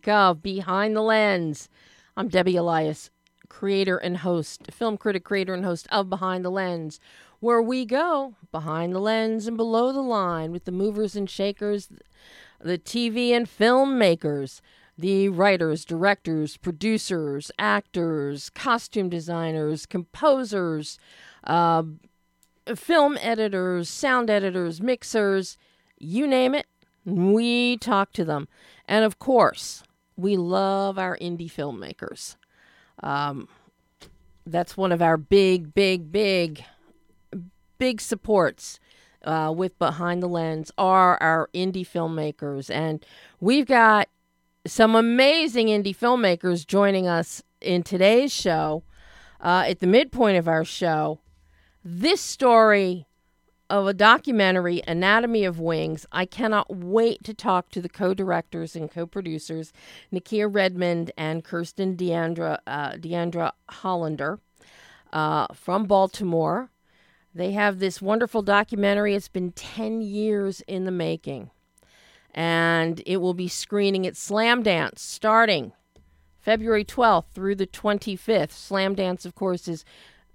week of Behind the Lens. I'm Debbie Elias, creator and host, film critic, creator and host of Behind the Lens, where we go behind the lens and below the line with the movers and shakers, the TV and filmmakers, the writers, directors, producers, actors, costume designers, composers, uh, film editors, sound editors, mixers, you name it, we talk to them. And of course, we love our indie filmmakers. Um, that's one of our big, big, big, big supports uh, with Behind the Lens are our indie filmmakers. And we've got some amazing indie filmmakers joining us in today's show. Uh, at the midpoint of our show, this story of a documentary, Anatomy of Wings. I cannot wait to talk to the co directors and co producers, Nakia Redmond and Kirsten D'Andrea, uh, D'Andrea Hollander uh, from Baltimore. They have this wonderful documentary. It's been 10 years in the making. And it will be screening at Slamdance starting February 12th through the 25th. Slamdance, of course, is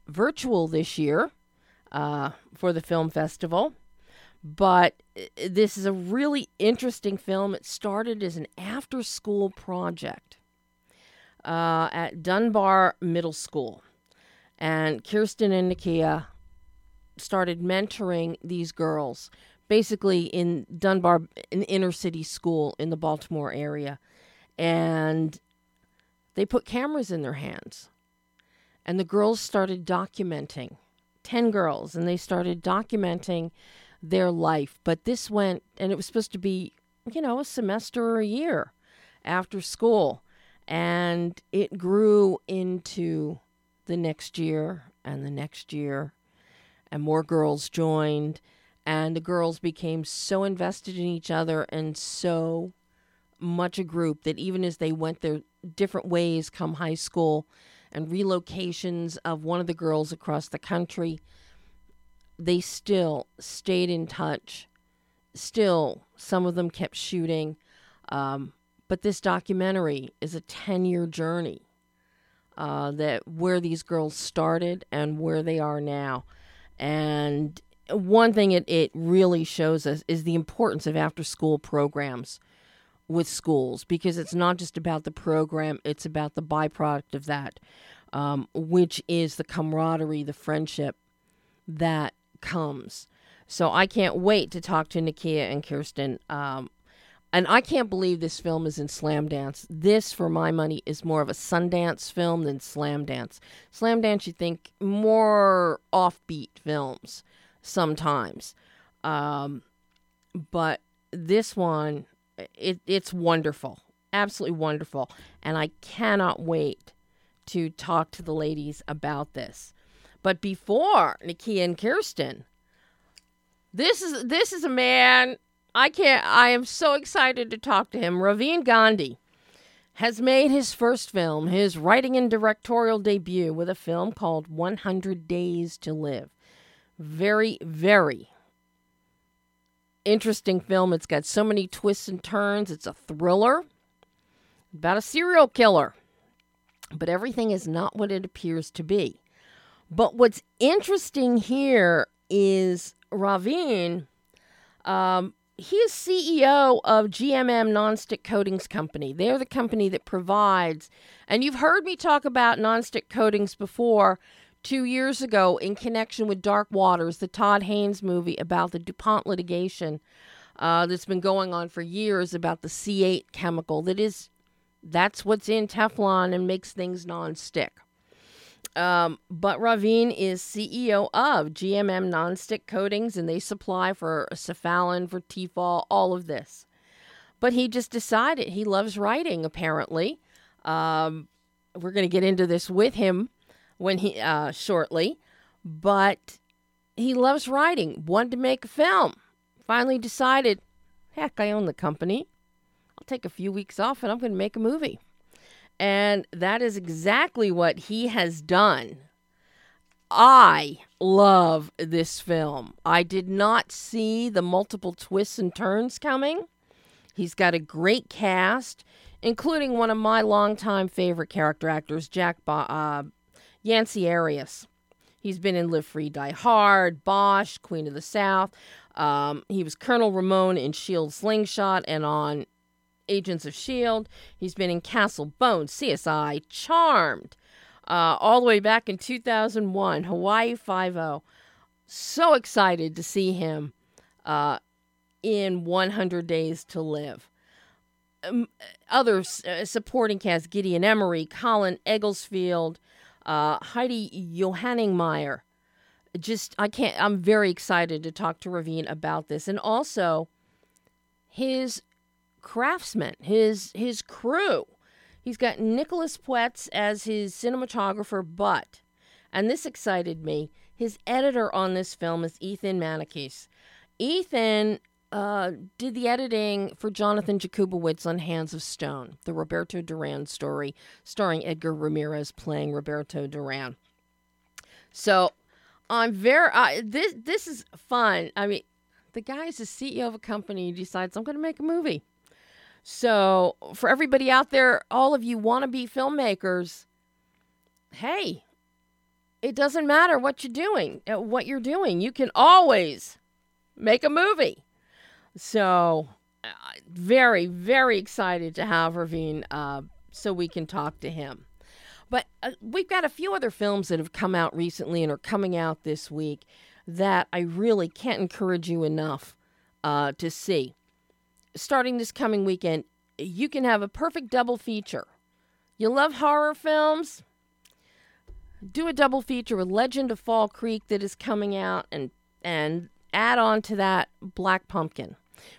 virtual this year uh, for the film festival. But uh, this is a really interesting film. It started as an after school project uh, at Dunbar Middle School. And Kirsten and Nakia started mentoring these girls basically in Dunbar, an inner city school in the Baltimore area. And they put cameras in their hands. And the girls started documenting 10 girls and they started documenting their life. But this went, and it was supposed to be, you know, a semester or a year after school. And it grew into the next year and the next year, and more girls joined. And the girls became so invested in each other and so much a group that even as they went their different ways come high school, and relocations of one of the girls across the country, they still stayed in touch. Still, some of them kept shooting. Um, but this documentary is a 10 year journey uh, that where these girls started and where they are now. And one thing it, it really shows us is the importance of after school programs with schools because it's not just about the program, it's about the byproduct of that, um, which is the camaraderie, the friendship that comes. So I can't wait to talk to Nakia and Kirsten. Um, and I can't believe this film is in Slamdance. This, for my money, is more of a Sundance film than Slamdance. Slam Dance, you think more offbeat films sometimes. Um, but this one it, it's wonderful, absolutely wonderful, and I cannot wait to talk to the ladies about this. But before Nakia and Kirsten, this is this is a man I can't. I am so excited to talk to him. Ravin Gandhi has made his first film, his writing and directorial debut, with a film called 100 Days to Live. Very, very interesting film. It's got so many twists and turns. It's a thriller about a serial killer. But everything is not what it appears to be. But what's interesting here is Ravin. Um, he is CEO of GMM Nonstick Coatings Company. They're the company that provides, and you've heard me talk about nonstick coatings before two years ago in connection with Dark Waters, the Todd Haynes movie about the DuPont litigation uh, that's been going on for years about the C8 chemical that is that's what's in Teflon and makes things non-stick. Um, but Ravin is CEO of GMM Nonstick Coatings, and they supply for Calphalon, for Tefal, all of this. But he just decided he loves writing, apparently. Um, we're going to get into this with him when he uh, shortly, but he loves writing. Wanted to make a film. Finally decided, heck, I own the company. I'll take a few weeks off and I'm going to make a movie. And that is exactly what he has done. I love this film. I did not see the multiple twists and turns coming. He's got a great cast, including one of my longtime favorite character actors, Jack ba- uh, Yancey Arias. He's been in Live Free, Die Hard, Bosch, Queen of the South. Um, he was Colonel Ramon in Shield Slingshot and on Agents of S.H.I.E.L.D. He's been in Castle Bones, CSI, Charmed, uh, all the way back in 2001, Hawaii Five-O. So excited to see him uh, in 100 Days to Live. Um, other uh, supporting cast Gideon Emery, Colin Egglesfield, uh, Heidi Johanningmeier. Just, I can't, I'm very excited to talk to Ravin about this. And also, his craftsmen, his his crew. He's got Nicholas Puetz as his cinematographer, but, and this excited me, his editor on this film is Ethan Maniquis. Ethan uh, did the editing for Jonathan Jakubowicz on Hands of Stone, the Roberto Duran story, starring Edgar Ramirez playing Roberto Duran. So I'm very uh, this this is fun. I mean, the guy is the CEO of a company. He decides I'm going to make a movie. So, for everybody out there, all of you want to be filmmakers, hey, it doesn't matter what you're doing, uh, what you're doing. You can always make a movie. So, uh, very, very excited to have Ravin uh, so we can talk to him. But uh, we've got a few other films that have come out recently and are coming out this week that I really can't encourage you enough uh, to see starting this coming weekend, you can have a perfect double feature. You love horror films? Do a double feature with Legend of Fall Creek that is coming out and and add on to that Black Pumpkin.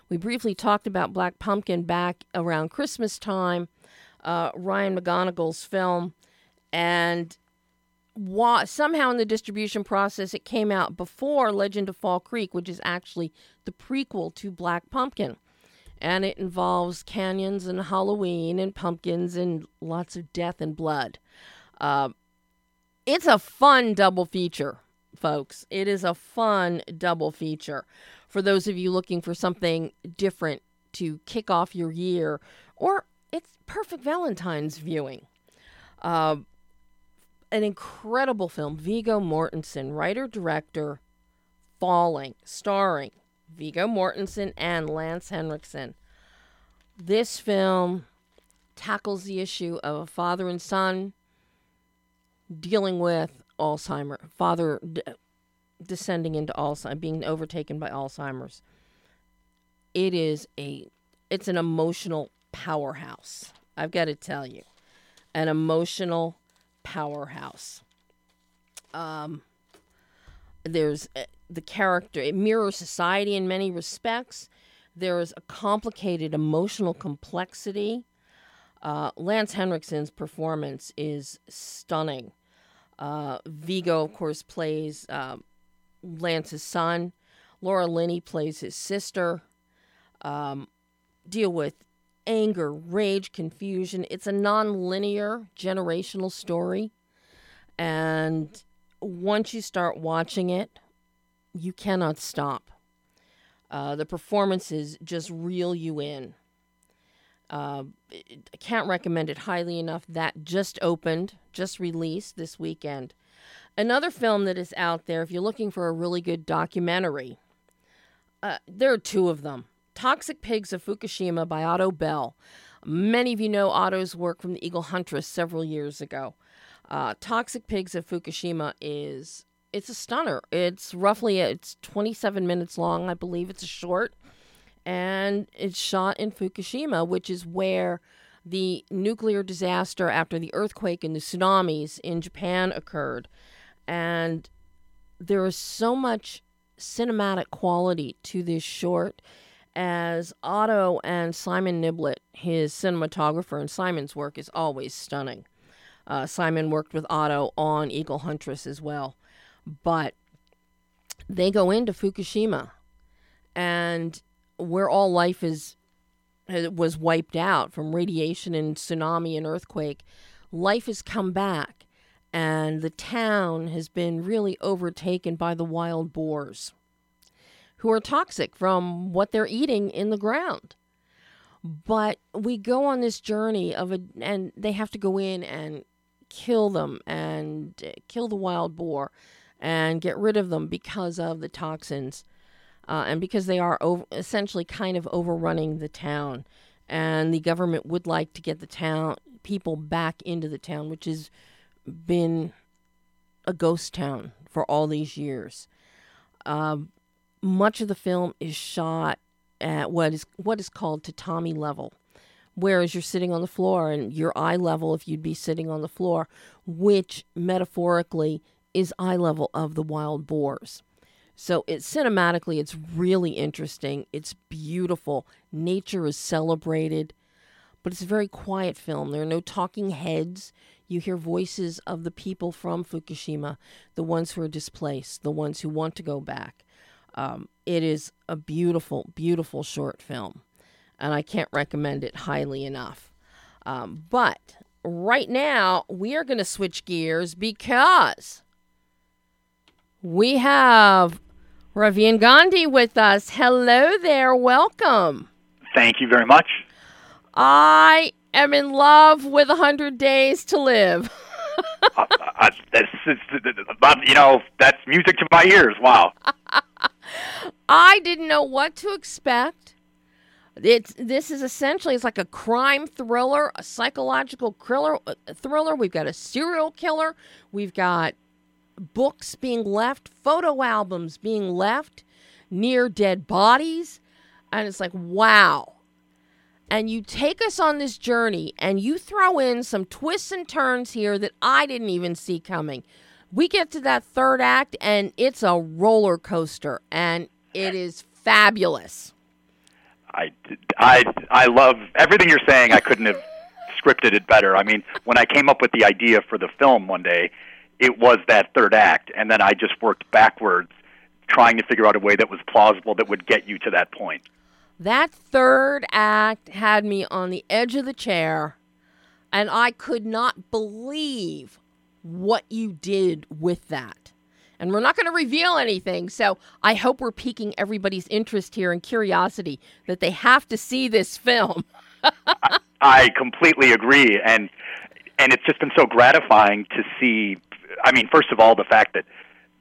We briefly talked about Black Pumpkin back around Christmas time, uh, Ryan McGonigal's film, and wa- somehow in the distribution process it came out before Legend of Fall Creek, which is actually the prequel to Black Pumpkin and it involves canyons and Halloween and pumpkins and lots of death and blood. Uh, it's a fun double feature, folks. It is a fun double feature for those of you looking for something different to kick off your year, or it's perfect Valentine's viewing. Uh, an incredible film, Viggo Mortensen, writer director, Falling, starring Viggo Mortensen and Lance Henriksen. This film tackles the issue of a father and son dealing with Alzheimer, father descending into Alzheimer's, being overtaken by Alzheimer's. It is a, it's an emotional powerhouse. I've got to tell you, an emotional powerhouse. Um, there's uh, the character, it mirrors society in many respects. There is a complicated emotional complexity. Uh, Lance Henriksen's performance is stunning. Uh, Viggo, of course, plays uh, Lance's son. Laura Linney plays his sister. Um, deal with anger, rage, confusion. It's a non-linear generational story. And once you start watching it, you cannot stop. Uh, the performances just reel you in. Uh, I can't recommend it highly enough. That just opened, just released this weekend. Another film that is out there, if you're looking for a really good documentary, uh, there are two of them Toxic Pigs of Fukushima by Otto Bell. Many of you know Otto's work from The Eagle Huntress several years ago. Uh, Toxic Pigs of Fukushima is it's a stunner. It's roughly it's 27 minutes long, I believe. It's a short, and it's shot in Fukushima, which is where the nuclear disaster after the earthquake and the tsunamis in Japan occurred, and there is so much cinematic quality to this short as Otto and Simon Niblett, his cinematographer, and Simon's work is always stunning. Uh, Simon worked with Otto on Eagle Huntress as well. But they go into Fukushima and where all life is was wiped out from radiation and tsunami and earthquake, life has come back and the town has been really overtaken by the wild boars who are toxic from what they're eating in the ground. But we go on this journey of a, and they have to go in and kill them and uh, kill the wild boar and get rid of them because of the toxins uh, and because they are over, essentially kind of overrunning the town. And the government would like to get the town people back into the town, which has been a ghost town for all these years. Uh, much of the film is shot at what is what is called tatami level, whereas you're sitting on the floor and your eye level, if you'd be sitting on the floor, which metaphorically is eye level of the wild boars. So it cinematically, it's really interesting. It's beautiful. Nature is celebrated, but it's a very quiet film. There are no talking heads. You hear voices of the people from Fukushima, the ones who are displaced, the ones who want to go back. Um, it is a beautiful, beautiful short film, and I can't recommend it highly enough. Um, but right now, we are going to switch gears because we have Ravin Gandhi with us. Hello there. Welcome. Thank you very much. I am in love with 100 Days to Live. uh, uh, that's, you know, that's music to my ears. Wow. I didn't know what to expect. It's this is essentially it's like a crime thriller, a psychological thriller. Uh, thriller. We've got a serial killer. We've got books being left, photo albums being left near dead bodies. And it's like, wow. And you take us on this journey and you throw in some twists and turns here that I didn't even see coming. We get to that third act and it's a roller coaster and it is fabulous. I, I, I love everything you're saying. I couldn't have scripted it better. I mean, when I came up with the idea for the film one day, it was that third act, and then I just worked backwards, trying to figure out a way that was plausible that would get you to that point. That third act had me on the edge of the chair, and I could not believe what you did with that. And we're not going to reveal anything, so I hope we're piquing everybody's interest here and curiosity that they have to see this film. I, I completely agree, and and it's just been so gratifying to see I mean, first of all, the fact that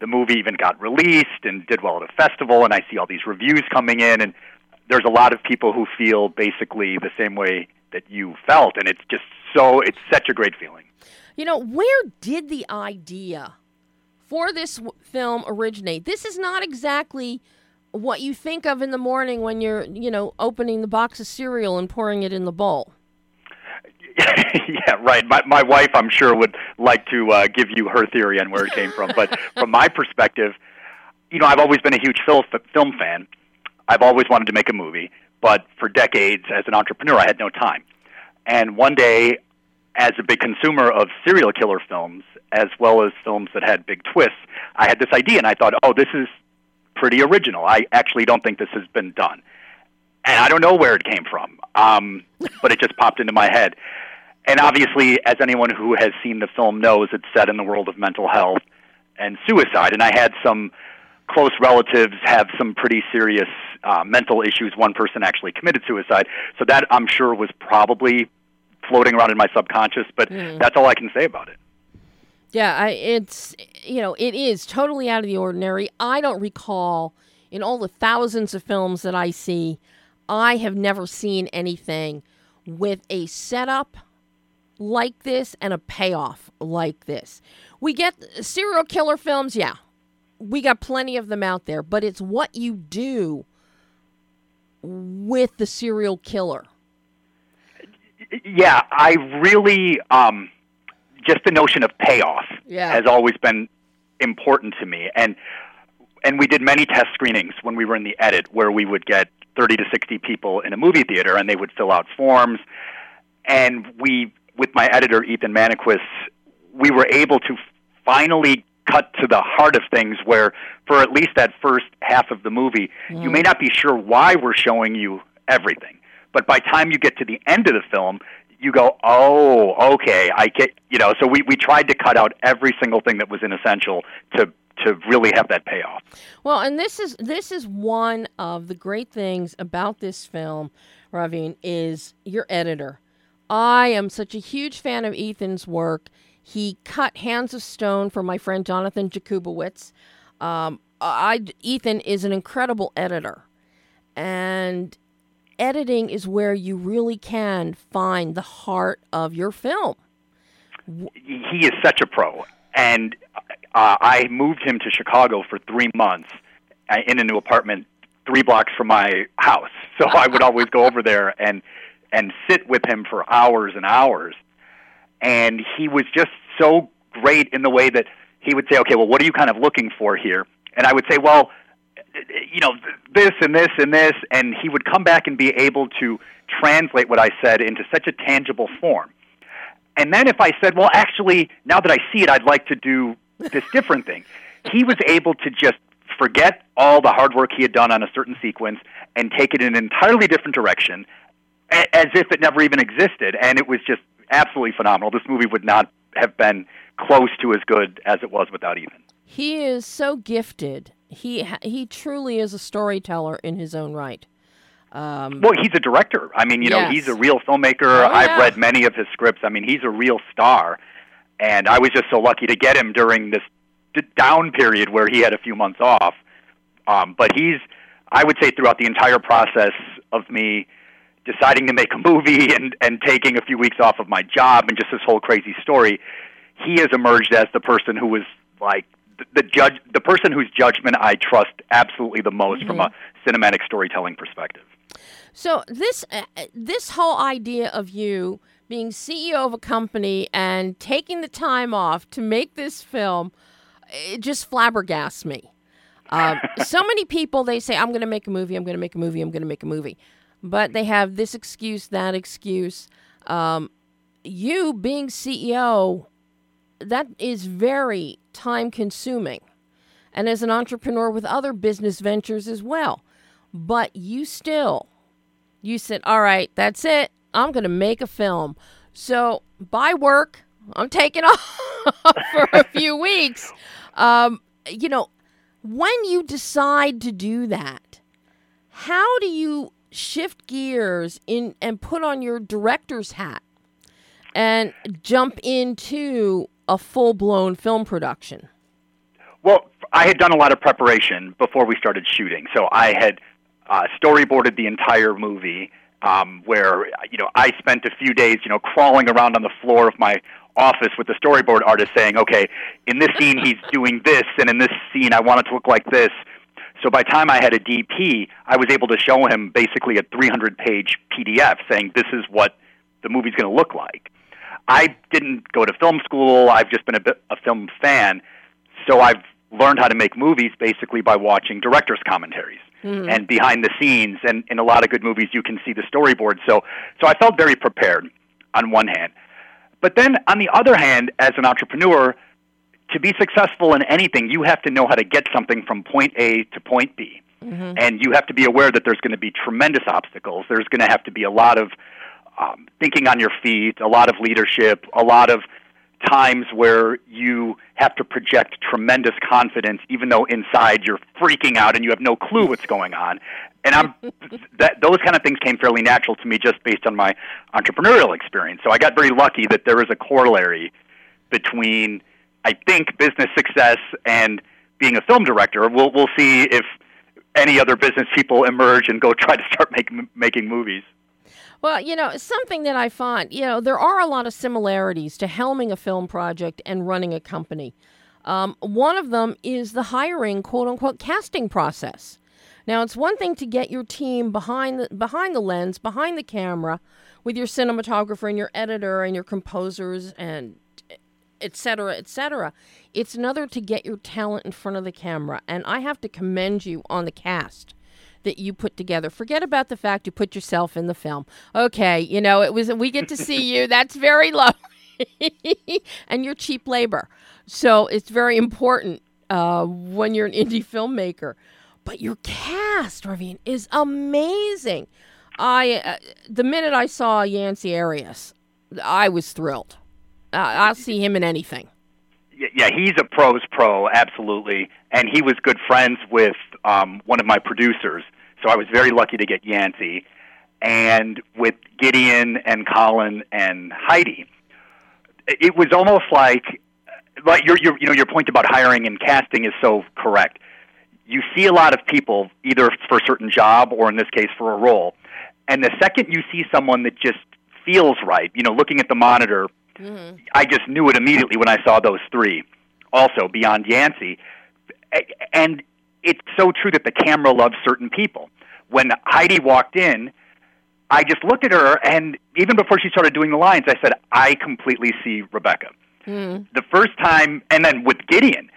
the movie even got released and did well at a festival, and I see all these reviews coming in, and there's a lot of people who feel basically the same way that you felt, and it's just so it's such a great feeling. You know, where did the idea for this film originate? This is not exactly what you think of in the morning when you're, you know, opening the box of cereal and pouring it in the bowl. yeah, right. My my wife, I'm sure, would like to uh, give you her theory on where it came from. But from my perspective, you know, I've always been a huge film film fan. I've always wanted to make a movie, but for decades as an entrepreneur, I had no time. And one day, as a big consumer of serial killer films, as well as films that had big twists, I had this idea, and I thought, oh, this is pretty original. I actually don't think this has been done and I don't know where it came from, um, but it just popped into my head and obviously, as anyone who has seen the film knows, it's set in the world of mental health and suicide. And I had some close relatives have some pretty serious uh, mental issues. One person actually committed suicide, so that I'm sure was probably floating around in my subconscious. But mm. that's all I can say about it. Yeah, I, it's you know it is totally out of the ordinary. I don't recall in all the thousands of films that I see, I have never seen anything with a setup like this and a payoff like this. We get serial killer films, yeah. We got plenty of them out there, but it's what you do with the serial killer. Yeah, I really um just the notion of payoff yeah. has always been important to me and and we did many test screenings when we were in the edit where we would get 30 to 60 people in a movie theater and they would fill out forms and we with my editor Ethan Maniquis, we were able to finally cut to the heart of things where for at least that first half of the movie mm. you may not be sure why we're showing you everything but by time you get to the end of the film you go oh okay i get you know so we we tried to cut out every single thing that was inessential to to really have that payoff well and this is this is one of the great things about this film Ravin, is your editor. I am such a huge fan of Ethan's work. He cut Hands of Stone for my friend Jonathan Jakubowicz. Um, I, Ethan is an incredible editor. And editing is where you really can find the heart of your film. He is such a pro. And uh, I moved him to Chicago for three months uh, in a new apartment three blocks from my house. So I would always go over there and and sit with him for hours and hours. And he was just so great in the way that he would say, "Okay, well, what are you kind of looking for here?" And I would say, "Well, you know, this and this and this," and he would come back and be able to translate what I said into such a tangible form. And then if I said, "Well, actually, now that I see it, I'd like to do this different thing," he was able to just forget all the hard work he had done on a certain sequence and take it in an entirely different direction as if it never even existed. And it was just absolutely phenomenal. This movie would not have been close to as good as it was without Ethan. He is so gifted. He he truly is a storyteller in his own right. Um, well, he's a director. I mean, you know, he's a real filmmaker. Oh, I've read many of his scripts. I mean, he's a real star. And I was just so lucky to get him during this down period where he had a few months off. Um, but he's, I would say, throughout the entire process of me deciding to make a movie and and taking a few weeks off of my job and just this whole crazy story, he has emerged as the person who was like the, the judge, the person whose judgment I trust absolutely the most from a cinematic storytelling perspective. So this uh, this whole idea of you being CEO of a company and taking the time off to make this film, it just flabbergasts me. Um, so many people they say, "I'm going to make a movie. I'm going to make a movie. I'm going to make a movie," but they have this excuse, that excuse. Um, you being CEO, that is very time consuming, and as an entrepreneur with other business ventures as well. But you still you said, all right, that's it. I'm going to make a film. So by work, I'm taking off for a few weeks. Um, you know, when you decide to do that, how do you shift gears in and put on your director's hat and jump into a full blown film production? Well, I had done a lot of preparation before we started shooting, so I had uh, storyboarded the entire movie. Um, where you know I spent a few days, you know, crawling around on the floor of my office with the storyboard artist, saying, "Okay, in this scene he's doing this, and in this scene I want it to look like this." So by the time I had a DP, I was able to show him basically a 300-page PDF saying, "This is what the movie's going to look like." I didn't go to film school. I've just been a, bit, a film fan, so I've learned how to make movies basically by watching directors' commentaries Mm-hmm. and behind the scenes. And in a lot of good movies, you can see the storyboard. So, so I felt very prepared on one hand. But then on the other hand, as an entrepreneur, to be successful in anything, you have to know how to get something from point A to point B. And you have to be aware that there's going to be tremendous obstacles. There's going to have to be a lot of um, thinking on your feet, a lot of leadership, a lot of times where you have to project tremendous confidence, even though inside you're freaking out and you have no clue what's going on. And I'm that those kind of things came fairly natural to me just based on my entrepreneurial experience. So I got very lucky that there is a corollary between I think business success and being a film director. We'll we'll see if any other business people emerge and go try to start making making movies. Well, you know, something that I find, you know, there are a lot of similarities to helming a film project and running a company. Um, one of them is the hiring, quote unquote, casting process. Now, it's one thing to get your team behind the behind the lens, behind the camera, with your cinematographer and your editor and your composers and et cetera, et cetera. It's another to get your talent in front of the camera, and I have to commend you on the cast that you put together. Forget about the fact you put yourself in the film. Okay, you know, it was we get to see you. That's very low. and you're cheap labor. So it's very important uh, when you're an indie filmmaker. But your cast, Ravin, is amazing. I uh, the minute I saw Yancey Arias, I was thrilled. Uh, I'll see him in anything. Yeah, he's a pro's pro, absolutely, and he was good friends with um, one of my producers. So I was very lucky to get Yancey, and with Gideon and Colin and Heidi, it was almost like like your your you know your point about hiring and casting is so correct. You see a lot of people either for a certain job or in this case for a role, and the second you see someone that just feels right, you know, looking at the monitor, mm-hmm. I just knew it immediately when I saw those three. Also, beyond Yancey, and it's so true that the camera loves certain people. When Heidi walked in, I just looked at her, and even before she started doing the lines, I said, "I completely see Rebecca." Mm. The first time, and then with Gideon,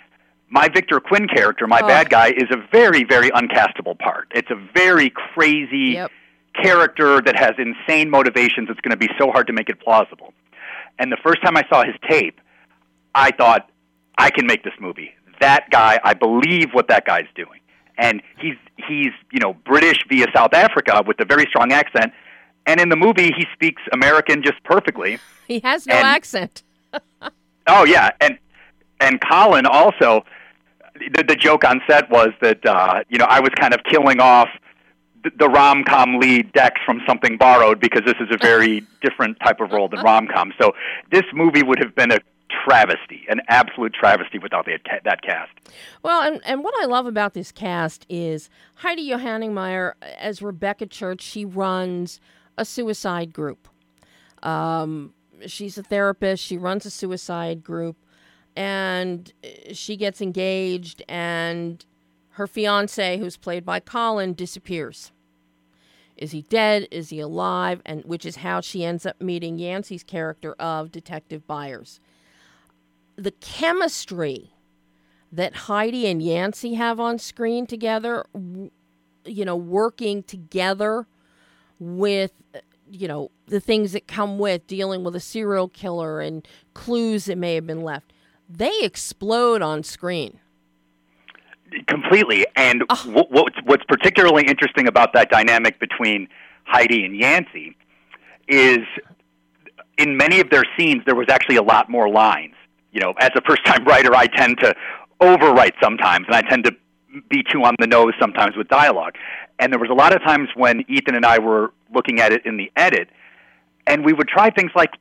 my Victor Quinn character, my oh. bad guy, is a very, very uncastable part. It's a very crazy yep. character that has insane motivations. It's going to be so hard to make it plausible. And the first time I saw his tape, I thought, I can make this movie. That guy, I believe what that guy's doing. And he's he's you know British via South Africa with a very strong accent, and in the movie he speaks American just perfectly. He has no and, accent. Oh yeah, and and Colin also. The, the joke on set was that uh, you know I was kind of killing off the, rom com lead Dex from Something Borrowed because this is a very different type of role than rom com. So this movie would have been a travesty, an absolute travesty without the, that cast. Well, and, and what I love about this cast is Heidi Johanningmeier as Rebecca Church. She runs a suicide group. Um, she's a therapist. She runs a suicide group, and she gets engaged, and her fiance, who's played by Colin, disappears. Is he dead? Is he alive? And which is how she ends up meeting Yancey's character of Detective Byers. The chemistry that Heidi and Yancey have on screen together, you know, working together with you know, the things that come with dealing with a serial killer and clues that may have been left. They explode on screen. Completely. And oh. what, what's particularly interesting about that dynamic between Heidi and Yancey is in many of their scenes, there was actually a lot more lines. You know, as a first time writer, I tend to overwrite sometimes, and I tend to be too on the nose sometimes with dialogue. And there was a lot of times when Ethan and I were looking at it in the edit, and we would try things like,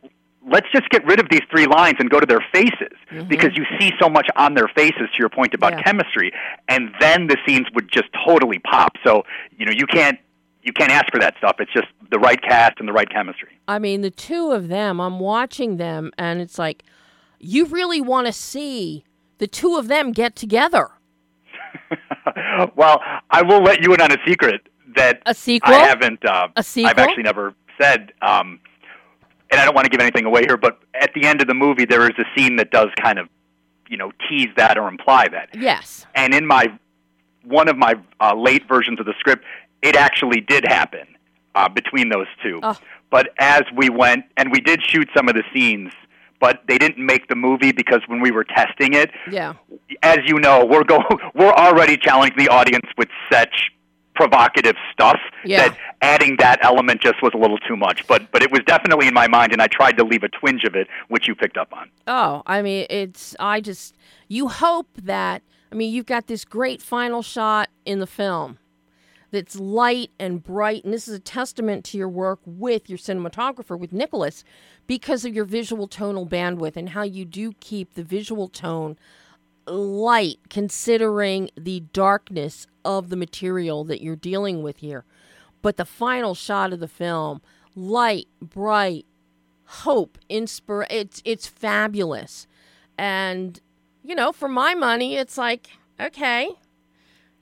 let's just get rid of these three lines and go to their faces mm-hmm. because you see so much on their faces to your point about yeah. chemistry and then the scenes would just totally pop so you know you can't you can't ask for that stuff it's just the right cast and the right chemistry i mean the two of them i'm watching them and it's like you really want to see the two of them get together well, I will let you in on a secret that a sequel. I haven't. Uh, a sequel. I've actually never said. Um, and I don't want to give anything away here, but at the end of the movie, there is a scene that does kind of, you know, tease that or imply that. Yes. And in my one of my uh, late versions of the script, it actually did happen uh, between those two. Oh. But as we went, and we did shoot some of the scenes but they didn't make the movie because when we were testing it, yeah. As you know, we're go we're already challenging the audience with such provocative stuff yeah. that adding that element just was a little too much. But but it was definitely in my mind, and I tried to leave a twinge of it, which you picked up on. Oh, I mean, it's I just you hope that I mean you've got this great final shot in the film that's light and bright. And this is a testament to your work with your cinematographer, with Nicholas, because of your visual tonal bandwidth and how you do keep the visual tone light, considering the darkness of the material that you're dealing with here. But the final shot of the film, light, bright, hope, inspire it's it's fabulous. And you know, for my money, it's like, okay,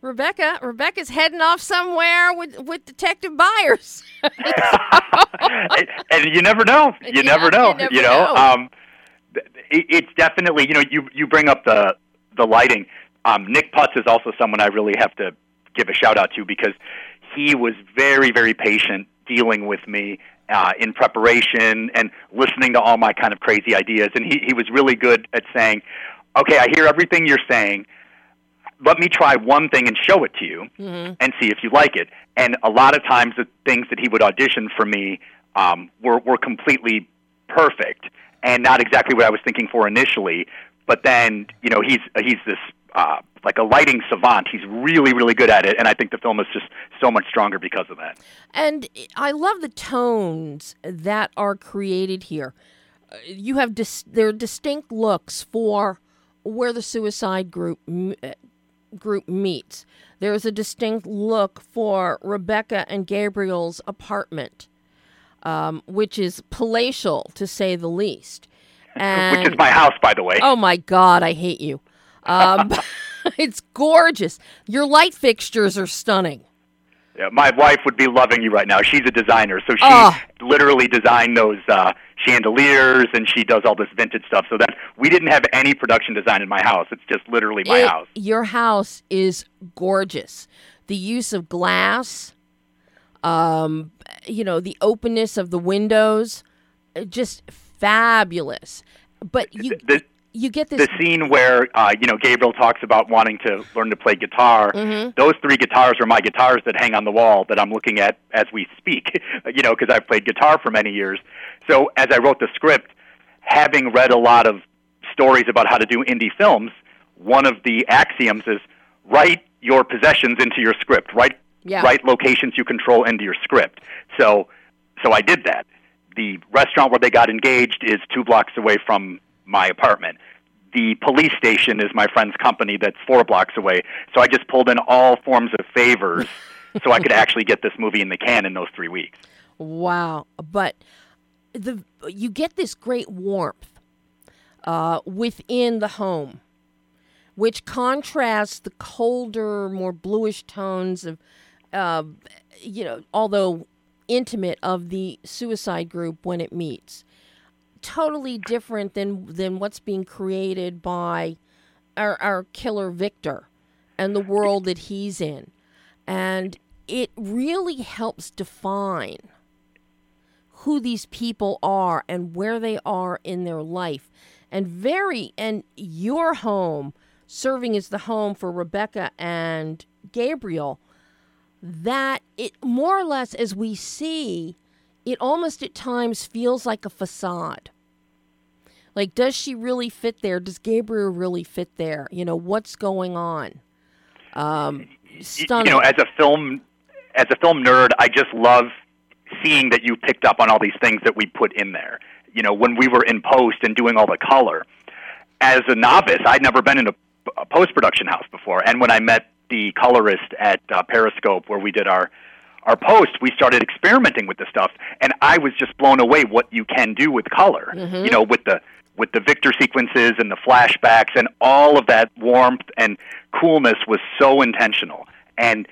Rebecca, Rebecca's heading off somewhere with with Detective Byers. and, and, you never know. You yeah, never know. You, never you know, know. Um, it, it's definitely you know you you bring up the the lighting. Um, Nick Putz is also someone I really have to give a shout out to because he was very very patient dealing with me uh, in preparation and listening to all my kind of crazy ideas. And he he was really good at saying, "Okay, I hear everything you're saying." let me try one thing and show it to you mm-hmm. and see if you like it. And a lot of times, the things that he would audition for me um, were were completely perfect and not exactly what I was thinking for initially. But then, you know, he's he's this uh, like a lighting savant. He's really, really good at it, and I think the film is just so much stronger because of that. And I love the tones that are created here. Uh, you have dis- there are distinct looks for where the suicide group uh, group meets. There's a distinct look for Rebecca and Gabriel's apartment, um, which is palatial to say the least. And, which is my house, by the way. Oh my God, I hate you. Um, it's gorgeous. Your light fixtures are stunning. Yeah, my wife would be loving you right now. She's a designer, so she oh. literally designed those uh, chandeliers, and she does all this vintage stuff. So that we didn't have any production design in my house. It's just literally my it, house. Your house is gorgeous. The use of glass, um, you know, the openness of the windows, uh, just fabulous. But you. The, you get this the scene where uh, you know Gabriel talks about wanting to learn to play guitar. Mm-hmm. Those three guitars are my guitars that hang on the wall that I'm looking at as we speak. you know, because I've played guitar for many years. So as I wrote the script, having read a lot of stories about how to do indie films, one of the axioms is write your possessions into your script. Write yeah. write locations you control into your script. So so I did that. The restaurant where they got engaged is two blocks away from my apartment. The police station is my friend's company that's four blocks away. So I just pulled in all forms of favors so I could actually get this movie in the can in those three weeks. Wow. But the you get this great warmth uh, within the home, which contrasts the colder, more bluish tones of, uh, you know, although intimate of the suicide group when it meets totally different than than what's being created by our, our killer Victor and the world that he's in. And it really helps define who these people are and where they are in their life. And very and your home serving as the home for Rebecca and Gabriel that it more or less as we see it almost at times feels like a facade. Like, does she really fit there? Does Gabriel really fit there? You know, what's going on? Um, stunning. You know, as a film, as a film nerd, I just love seeing that you picked up on all these things that we put in there. You know, when we were in post and doing all the color. As a novice, I'd never been in a, a post production house before, and when I met the colorist at uh, Periscope, where we did our our post, we started experimenting with the stuff, and I was just blown away what you can do with color. Mm-hmm. You know, with the with the Victor sequences and the flashbacks and all of that warmth and coolness was so intentional. And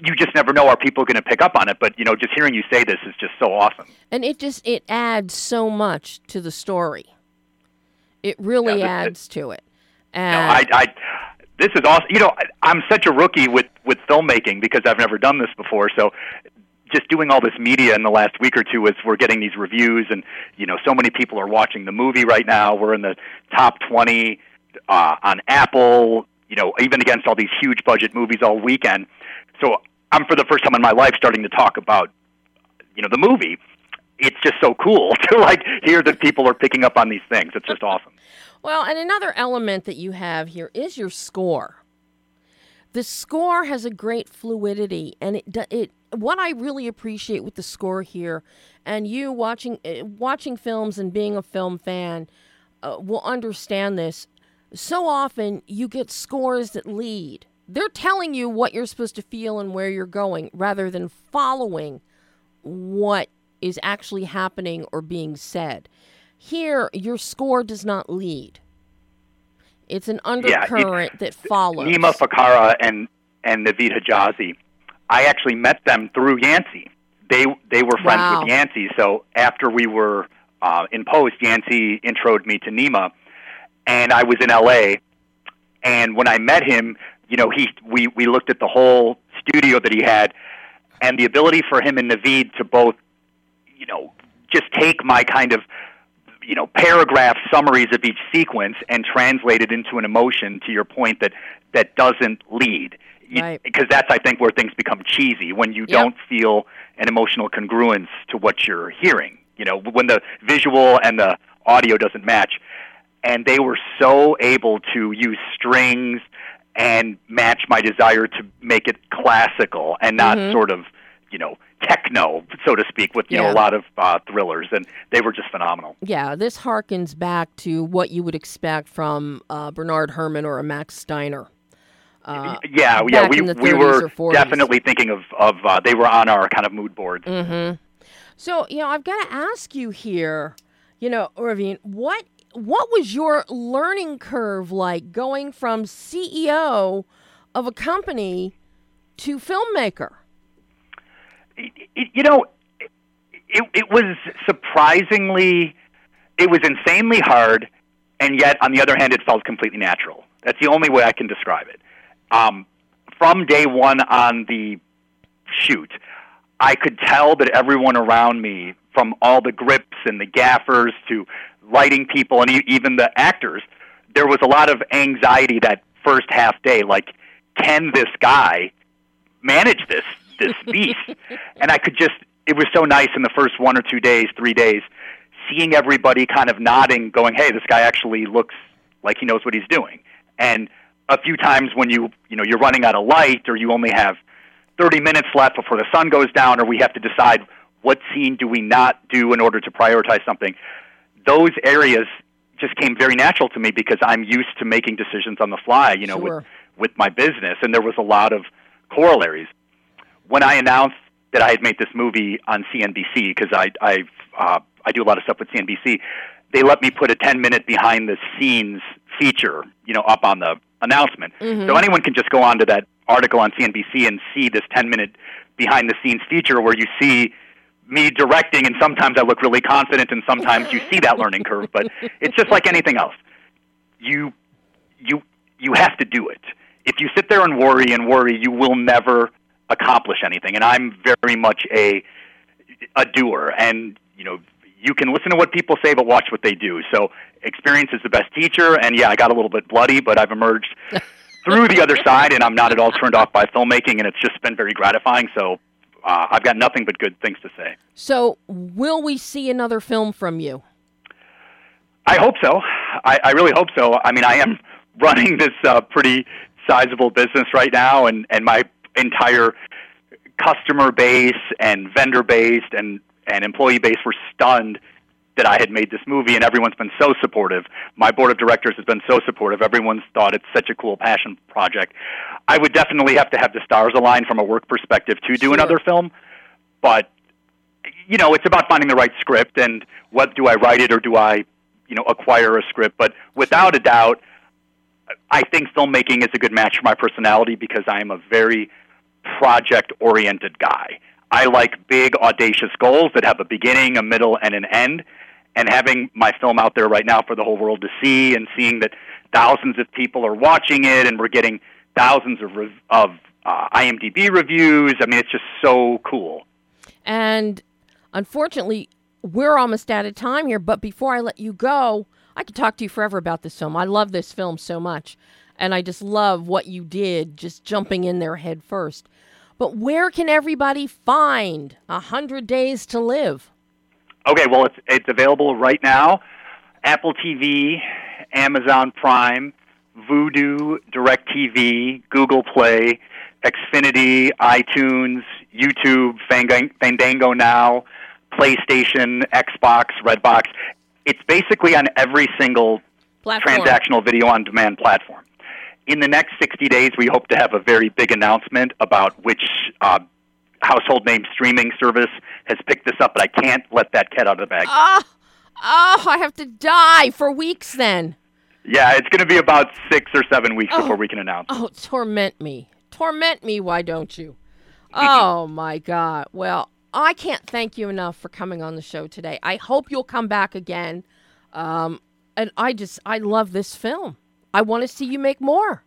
you just never know are people going to pick up on it but you know just hearing you say this is just so awesome and it just it adds so much to the story it really yeah, adds to it and no, I, I this is awesome. You know i'm such a rookie with with filmmaking because i've never done this before. So just doing all this media in the last week or two as we're getting these reviews and you know so many people are watching the movie right now. We're in the top 20 uh, on apple you know even against all these huge budget movies all weekend. So i'm for the first time in my life starting to talk about you know the movie. It's just so cool to like hear that people are picking up on these things. It's just awesome well and another element that you have here is your score the score has a great fluidity and it it what I really appreciate with the score here, and you watching uh, watching films and being a film fan uh, will understand this. So often you get scores that lead. They're telling you what you're supposed to feel and where you're going, rather than following what is actually happening or being said. Here, your score does not lead. It's an undercurrent yeah, that follows. Nima Fakhrara and and Naveed Hijazi I actually met them through Yancey. They they were friends wow. with Yancey. So after we were uh, in post, Yancey introed me to Nima, and I was in L.A. And when I met him, you know, he we we looked at the whole studio that he had, and the ability for him and Naveed to both, you know, just take my kind of you know paragraph summaries of each sequence and translate it into an emotion to your point that that doesn't lead right. because that's I think where things become cheesy when you yep. don't feel an emotional congruence to what you're hearing. You know, when the visual and the audio doesn't match, and they were so able to use strings and match my desire to make it classical and not mm-hmm. sort of, you know, techno, so to speak, with you yeah. know a lot of uh, thrillers, and they were just phenomenal. Yeah, this harkens back to what you would expect from uh, Bernard Herrmann or a Max Steiner. Uh, yeah, yeah, we we were definitely thinking of of uh, they were on our kind of mood board. Mm-hmm. So you know, I've got to ask you here, you know, Ravin, what what was your learning curve like going from CEO of a company to filmmaker? You know, it, it was surprisingly, it was insanely hard, and yet on the other hand, it felt completely natural. That's the only way I can describe it. Um, from day one on the shoot, I could tell that everyone around me, from all the grips and the gaffers to lighting people and even the actors, there was a lot of anxiety that first half day. Like, can this guy manage this this beast? and I could just it was so nice in the first one or two days, three days, seeing everybody kind of nodding, going, "Hey, this guy actually looks like he knows what he's doing." And a few times when you you know you're running out of light or you only have 30 minutes left before the sun goes down or we have to decide what scene do we not do in order to prioritize something those areas just came very natural to me because I'm used to making decisions on the fly, you know, sure. with with my business, and there was a lot of corollaries. When I announced that I had made this movie on CNBC, because I I uh, I do a lot of stuff with CNBC, they let me put a 10 minute behind the scenes feature, you know, up on the announcement. Mm-hmm. So anyone can just go onto that article on CNBC and see this 10 minute behind the scenes feature where you see me directing, and sometimes I look really confident, and sometimes you see that learning curve. But it's just like anything else. You you you have to do it. If you sit there and worry and worry, you will never accomplish anything. And I'm very much a a doer, and you know you can listen to what people say, but watch what they do. So experience is the best teacher. And yeah, I got a little bit bloody, but I've emerged through the other side, and I'm not at all turned off by filmmaking, and it's just been very gratifying. So uh, I've got nothing but good things to say. So, will we see another film from you? I hope so. I, I really hope so. I mean, I am running this uh, pretty sizable business right now, and, and my entire customer base and vendor base and, and employee base were stunned that I had made this movie, and everyone's been so supportive. My board of directors has been so supportive. Everyone's thought it's such a cool passion project. I would definitely have to have the stars align from a work perspective to do sure. another film, but you know, it's about finding the right script and what do I write it or do I, you know, acquire a script. But without a doubt, I think filmmaking is a good match for my personality because I am a very project oriented guy. I like big, audacious goals that have a beginning, a middle, and an end and having my film out there right now for the whole world to see and seeing that thousands of people are watching it and we're getting thousands of of uh, IMDb reviews. I mean, it's just so cool. And unfortunately, we're almost out of time here. But before I let you go, I could talk to you forever about this film. I love this film so much, and I just love what you did, just jumping in there head first. But where can everybody find A Hundred Days to Live? Okay, well, it's it's available right now. Apple TV, Amazon Prime, Vudu, DirecTV, Google Play, Xfinity, iTunes, YouTube, Fandango Now, PlayStation, Xbox, Redbox. It's basically on every single platform. transactional video on demand platform. In the next 60 days, we hope to have a very big announcement about which uh, household name streaming service has picked this up, but I can't let that cat out of the bag. Oh, oh I have to die for weeks then. Yeah, it's going to be about six or seven weeks oh, before we can announce. Oh, torment me. Torment me, why don't you? oh, my God. Well, I can't thank you enough for coming on the show today. I hope you'll come back again. Um, and I just, I love this film. I want to see you make more.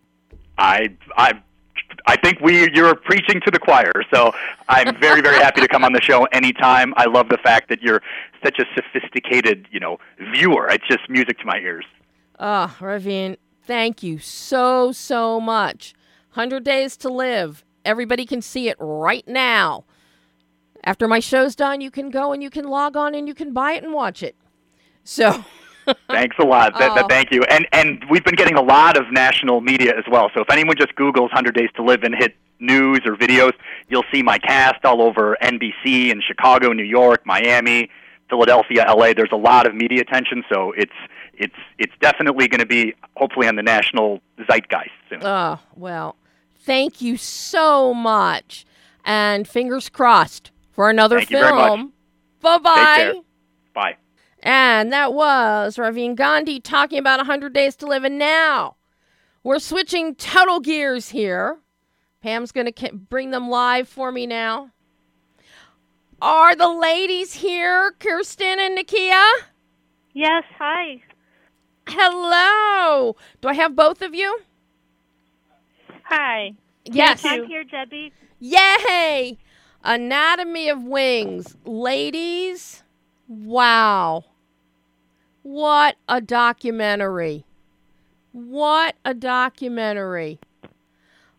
I, I I think we you're preaching to the choir. So I'm very very happy to come on the show anytime. I love the fact that you're such a sophisticated you know viewer. It's just music to my ears. Ah, oh, Ravin, thank you so so much. Hundred Days to Live. Everybody can see it right now. After my show's done, you can go and you can log on and you can buy it and watch it. So. Thanks a lot. Th- th- Oh. thank you. And and we've been getting a lot of national media as well. So if anyone just Googles "100 Days to Live" and hit news or videos, you'll see my cast all over NBC in Chicago, New York, Miami, Philadelphia, LA. There's a lot of media attention, so it's it's it's definitely going to be hopefully on the national zeitgeist soon. Oh, well, thank you so much. And fingers crossed for another Thank you very much. film. Bye Take care. bye. And that was Ravin Gandhi talking about 100 Days to Live. And now we're switching total gears here. Pam's going to bring them live for me now. Are the ladies here, Kirsten and Nakia? Yes, hi. Hello. Do I have both of you? Hi. Yes. I'm here, Debbie. Yay! Anatomy of Wings. Ladies, wow. What a documentary. What a documentary.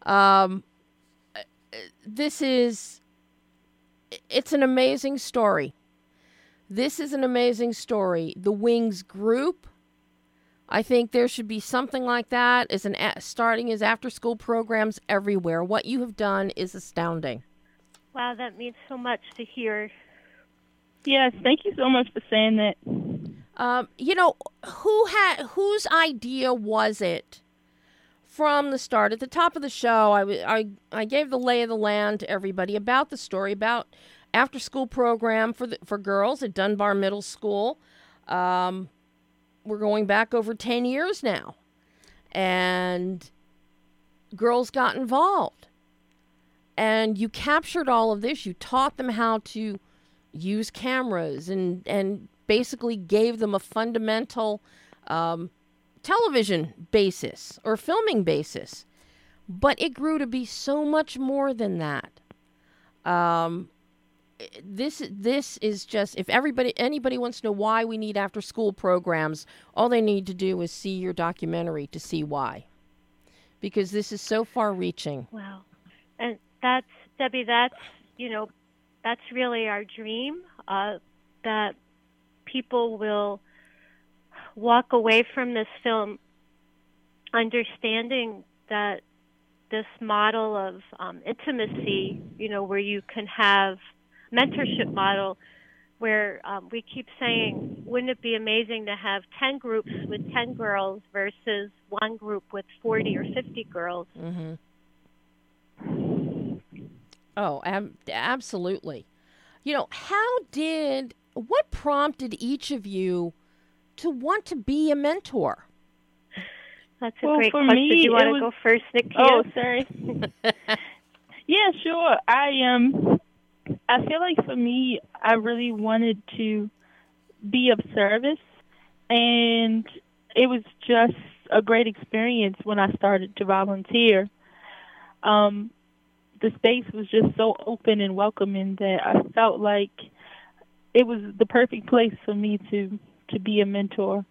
Um this is it's an amazing story. This is an amazing story. The Wings group I think there should be something like that as an starting as after school programs everywhere. What you have done is astounding. Wow, that means so much to hear. Yes, thank you so much for saying that. Um, you know, who had whose idea was it from the start? At the top of the show, I, w- I, I gave the lay of the land to everybody about the story about after school program for the, for girls at Dunbar Middle School. Um, we're going back over 10 years now. And girls got involved. And you captured all of this. You taught them how to use cameras and, and basically gave them a fundamental um, television basis or filming basis. But it grew to be so much more than that. Um, this this is just if everybody anybody wants to know why we need after school programs, all they need to do is see your documentary to see why. Because this is so far reaching. Wow. And that's, Debbie, that's, you know, that's really our dream uh, that people will walk away from this film understanding that this model of um, intimacy, you know, where you can have mentorship model where um, we keep saying, wouldn't it be amazing to have 10 groups with 10 girls versus one group with 40 or 50 girls? Mm-hmm. Oh, ab- absolutely. You know, how did what prompted each of you to want to be a mentor? That's a Well, great for question. me, Do you want to was- go first, Nakia? Oh, sorry. yeah, sure. I um I feel like for me I really wanted to be of service and it was just a great experience when I started to volunteer. Um the space was just so open and welcoming that I felt like it was the perfect place for me to to be a mentor.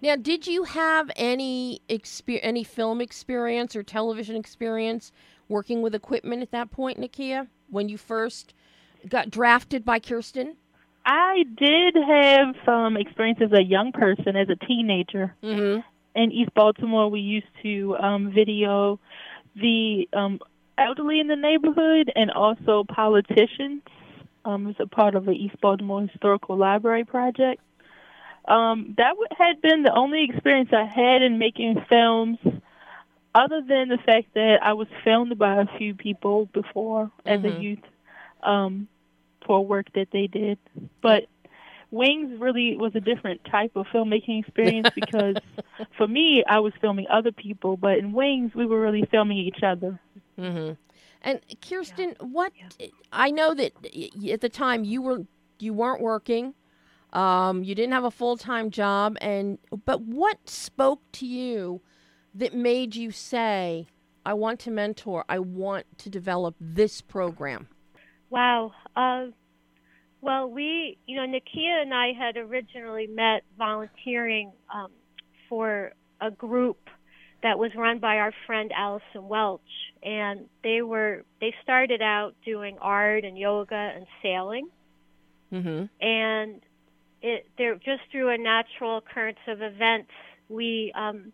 Now, did you have any exper- any film experience or television experience working with equipment at that point, Nakia, when you first got drafted by Kirsten? I did have some experience as a young person, as a teenager. Mm-hmm. In East Baltimore, we used to um, video the um, elderly in the neighborhood and also politicians. Um, it was a part of the East Baltimore Historical Library project. Um, that w- had been the only experience I had in making films, other than the fact that I was filmed by a few people before as Mhm. a youth um, for work that they did. But Wings really was a different type of filmmaking experience because for me, I was filming other people, but in Wings, we were really filming each other. Mm-hmm. And Kirsten, what I know that at the time you were you weren't working, um, you didn't have a full time job, and but what spoke to you that made you say, "I want to mentor. I want to develop this program." Wow. Uh, well, we, you know, Nakia and I had originally met volunteering um, for a group that was run by our friend Allison Welch, and they were they started out doing art and yoga and sailing, Mm-hmm. and it there just through a natural occurrence of events, we um,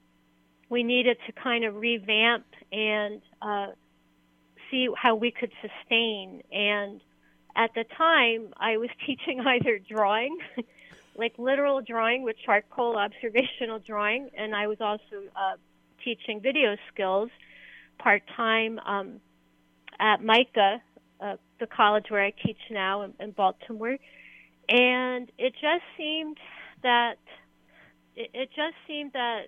we needed to kind of revamp and uh, see how we could sustain. And at the time, I was teaching either drawing, like literal drawing with charcoal observational drawing, and I was also uh, teaching video skills part time um, at MICA, uh, the college where I teach now in, in Baltimore. And it just seemed that it, it just seemed that,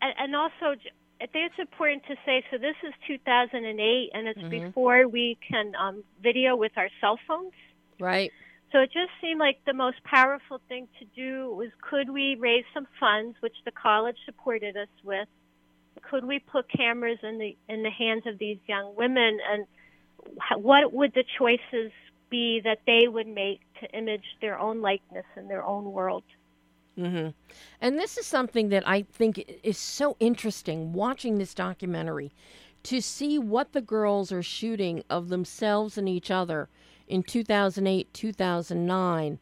and, and also I think it's important to say. So this is 2008, and it's mm-hmm. before we can um, video with our cell phones. Right. So it just seemed like the most powerful thing to do was could we raise some funds, which the college supported us with. Could we put cameras in the in the hands of these young women, and what would the choices be that they would make to image their own likeness in their own world? Mm-hmm. And this is something that I think is so interesting watching this documentary to see what the girls are shooting of themselves and each other in 2008, 2009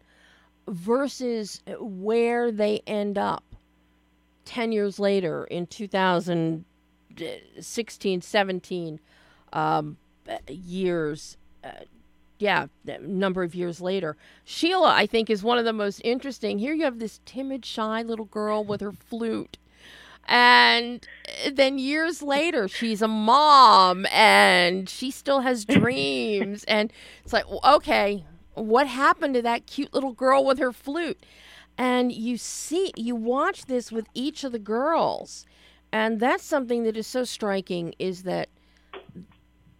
versus where they end up 10 years later in 2016, 17 um, years. Uh, yeah, number of years later. Sheila, I think, is one of the most interesting. Here you have this timid, shy little girl with her flute. And eh, then years later, she's a mom and she still has dreams. and it's like, okay, what happened to that cute little girl with her flute? And you see, you watch this with each of the girls. And that's something that is so striking is that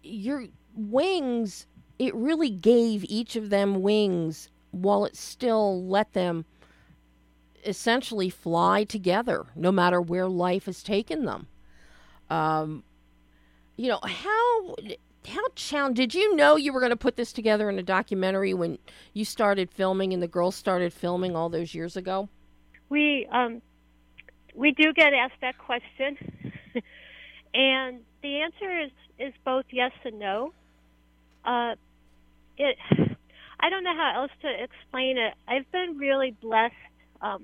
your wings it really gave each of them wings while it still let them essentially fly together no matter where life has taken them. Um, you know, how how challenge did you know you were going to put this together in a documentary when you started filming and the girls started filming all those years ago? We um, we do get asked that question, and the answer is is both yes and no. Uh, it I don't know how else to explain it. I've been really blessed um,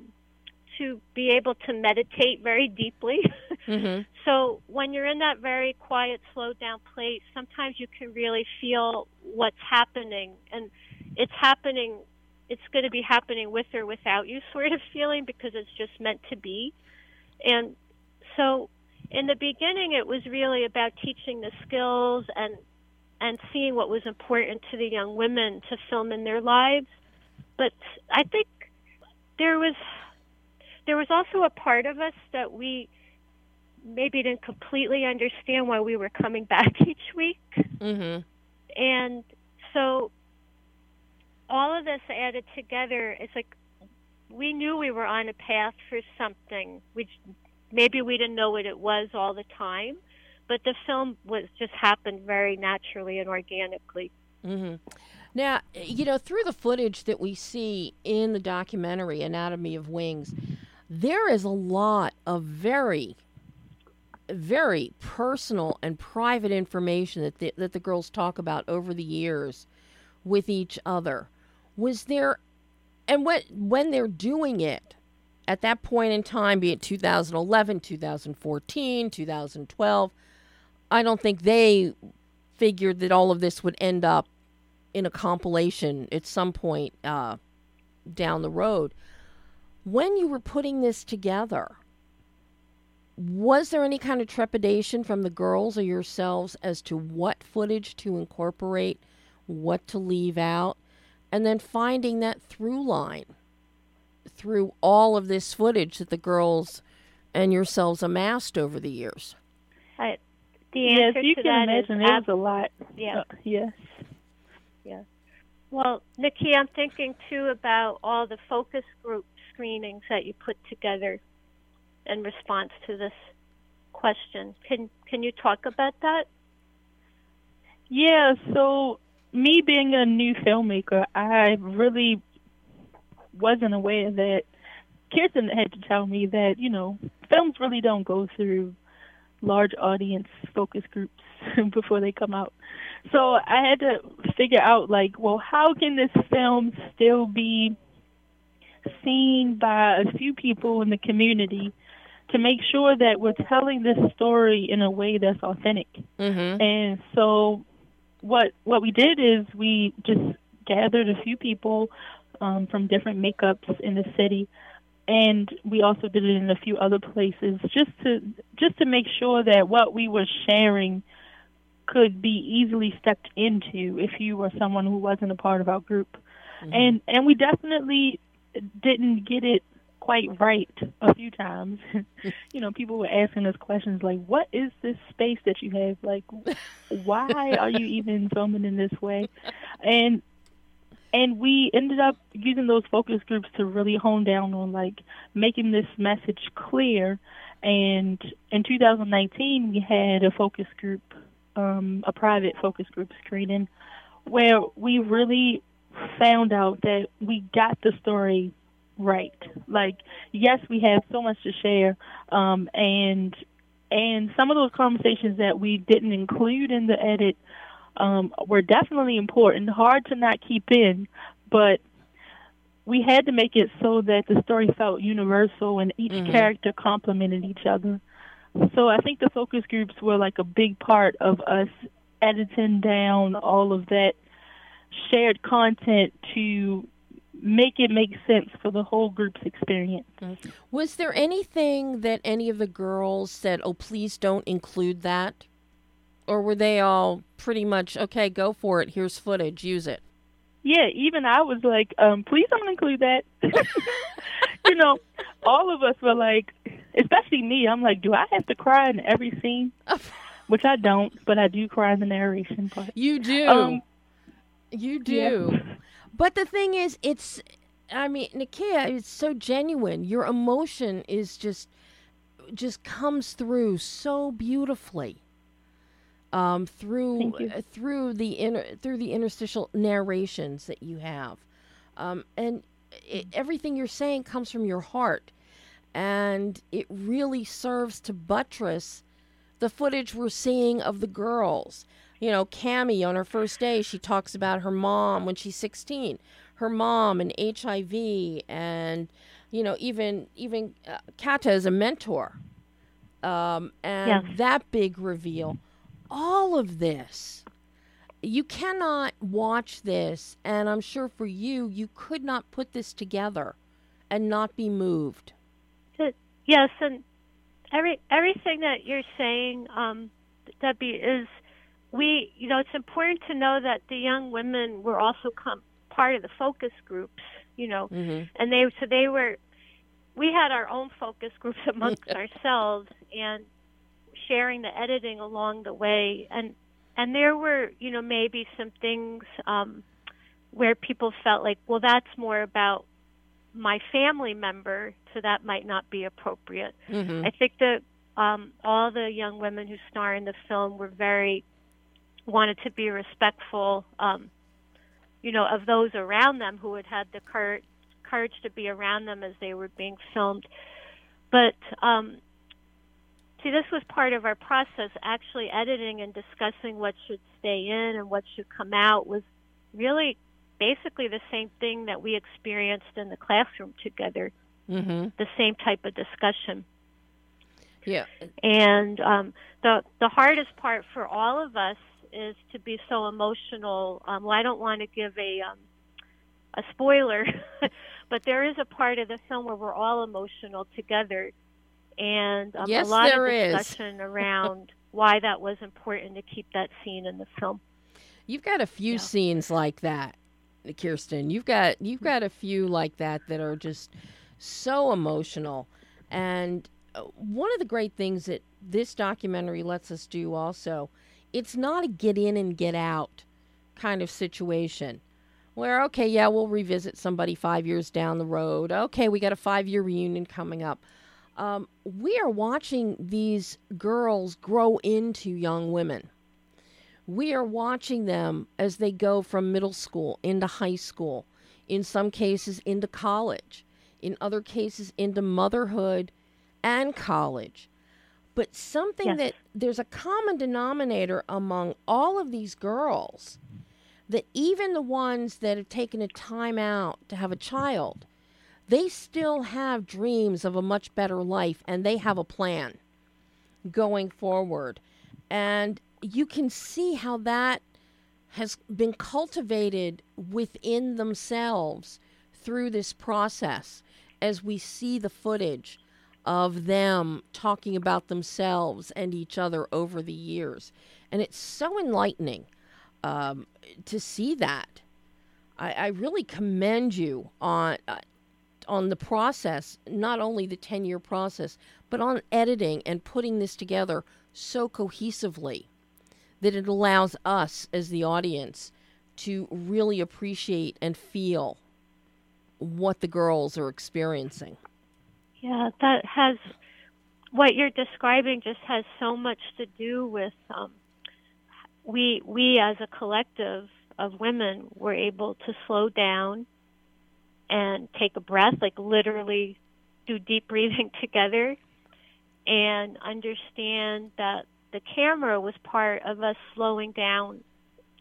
to be able to meditate very deeply. Mm-hmm. so when you're in that very quiet, slowed down place, sometimes you can really feel what's happening, and it's happening. It's going to be happening with or without you, sort of feeling, because it's just meant to be. And so, in the beginning, it was really about teaching the skills and and seeing what was important to the young women to film in their lives. But I think there was there was also a part of us that we maybe didn't completely understand why we were coming back each week. Mm-hmm. And so all of this added together, it's like we knew we were on a path for something, which maybe we didn't know what it was all the time but the film was just happened very naturally and organically. Mm-hmm. Now, you know, through the footage that we see in the documentary Anatomy of Wings, there is a lot of very, very personal and private information that the, that the girls talk about over the years with each other. Was there, and when when they're doing it at that point in time, be it 2011, 2014, 2012 I don't think they figured that all of this would end up in a compilation at some point uh, down the road. When you were putting this together, was there any kind of trepidation from the girls or yourselves as to what footage to incorporate, what to leave out, and then finding that through line through all of this footage that the girls and yourselves amassed over the years? I, the answer yes, you to can that imagine is it was a lot. Yeah. Uh, yes. Yeah. Well, Nikki, I'm thinking too about all the focus group screenings that you put together in response to this question. Can can you talk about that? Yeah, so me being a new filmmaker, I really wasn't aware that Kirsten had to tell me that, you know, films really don't go through large audience focus groups before they come out. So I had to figure out like, well, how can this film still be seen by a few people in the community to make sure that we're telling this story in a way that's authentic. Mm-hmm. And so what what we did is we just gathered a few people um, from different makeups in the city and we also did it in a few other places just to just to make sure that what we were sharing could be easily stepped into if you were someone who wasn't a part of our group. Mm-hmm. And and we definitely didn't get it quite right a few times. you know, people were asking us questions like, "What is this space that you have? Like, why are you even filming in this way?" And and we ended up using those focus groups to really hone down on like making this message clear. And in 2019, we had a focus group, um, a private focus group screening, where we really found out that we got the story right. Like, yes, we have so much to share, um, and and some of those conversations that we didn't include in the edit um, were definitely important, hard to not keep in, but we had to make it so that the story felt universal and each Mhm. character complemented each other. So I think the focus groups were like a big part of us editing down all of that shared content to make it make sense for the whole group's experience. Mm-hmm. Was there anything that any of the girls said, "Oh, please don't include that," or were they all pretty much okay? Go for it. Here's footage. Use it. Yeah, even I was like, um, please don't include that. you know, all of us were like, especially me, I'm like, do I have to cry in every scene? Which I don't, but I do cry in the narration part. You do. Um, you do. yeah. But the thing is, it's. I mean, Nakia, it's so genuine. Your emotion is just, just comes through so beautifully. Um, through uh, through the inter, through the interstitial narrations that you have, um, and it, everything you're saying comes from your heart, and it really serves to buttress the footage we're seeing of the girls. You know, Cami on her first day, she talks about her mom when she's 16, her mom and HIV, and you know, even even uh, Kata is a mentor, um, and Yes. that big reveal. All of this, you cannot watch this, and I'm sure for you, you could not put this together and not be moved. Yes, and every everything that you're saying, um, Debbie, is we. You know, it's important to know that the young women were also come part of the focus groups. You know, hmm and they so they were. We had our own focus groups amongst ourselves and sharing the editing along the way, and and there were you know maybe some things um, where people felt like, well, that's more about my family member, so that might not be appropriate. hmm I think that um, all the young women who star in the film were very wanted to be respectful, um, you know, of those around them who had had the courage, courage to be around them as they were being filmed. But um, see, this was part of our process. Actually, editing and discussing what should stay in and what should come out was really basically the same thing that we experienced in the classroom together. hmm The same type of discussion. Yeah. And um, the the hardest part for all of us is to be so emotional. Um, well, I don't want to give a um, a spoiler, but there is a part of the film where we're all emotional together, and um, Yes, a lot of is. discussion around why that was important to keep that scene in the film. You've got a few Yeah. scenes like that, Kirsten. You've got you've got a few like that that are just so emotional. And uh, one of the great things that this documentary lets us do also, it's not a get in and get out kind of situation. Where okay, yeah, we'll revisit somebody 5 years down the road. Okay, we got a 5-year reunion coming up. Um, we are watching these girls grow into young women we are watching them as they go from middle school into high school, in some cases into college, in other cases into motherhood and college. But something Yes. that there's a common denominator among all of these girls that even the ones that have taken a time out to have a child, they still have dreams of a much better life and they have a plan going forward. And you can see how that has been cultivated within themselves through this process as we see the footage of them talking about themselves and each other over the years. And it's so enlightening um, to see that. I, I, really commend you on uh, on the process, not only the ten year process, but on editing and putting this together so cohesively that it allows us as the audience to really appreciate and feel what the girls are experiencing. Yeah, that has what you're describing just has so much to do with um, we we as a collective of women were able to slow down and take a breath, like literally do deep breathing together and understand that the camera was part of us slowing down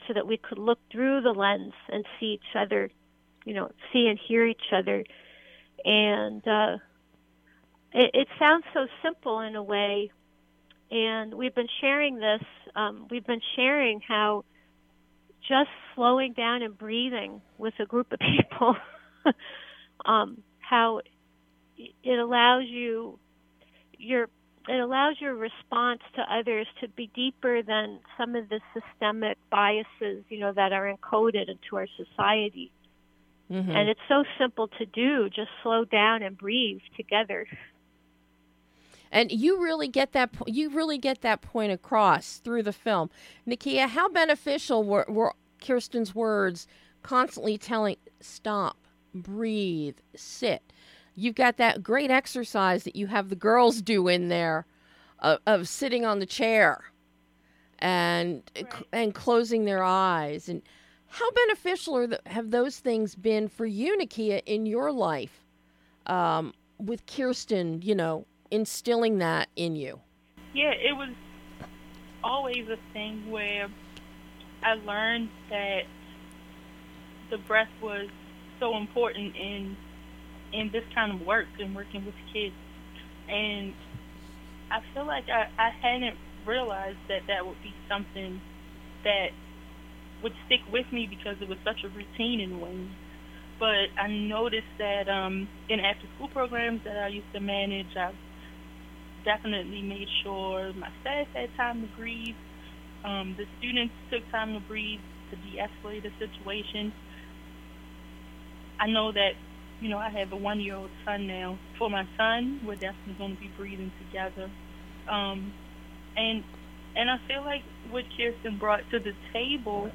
so that we could look through the lens and see each other, you know, see and hear each other. And uh, it, it sounds so simple in a way. And we've been sharing this, um, we've been sharing how just slowing down and breathing with a group of people, um, how it allows you, your it allows your response to others to be deeper than some of the systemic biases, you know, that are encoded into our society. Mm-hmm. And it's so simple to do. Just slow down and breathe together. And you really get that you really get that point across through the film. nakia how beneficial were, were Kirsten's words constantly telling stop, breathe, sit. You've got that great exercise that you have the girls do in there of, of sitting on the chair and right. and closing their eyes. And how beneficial are the, have those things been for you Nakia in your life um, with Kirsten you know instilling that in you? Yeah it was always a thing where I learned that the breath was so important in in this kind of work and working with kids. And I feel like I, I hadn't realized that that would be something that would stick with me because it was such a routine in Wayne. But I noticed that um, in after school programs that I used to manage, I definitely made sure my staff had time to breathe. Um, the students took time to breathe to de escalate the situation. I know that you know, I have a one year old son now. For my son, we're definitely going to be breathing together. Um, and and I feel like what Kirsten brought to the table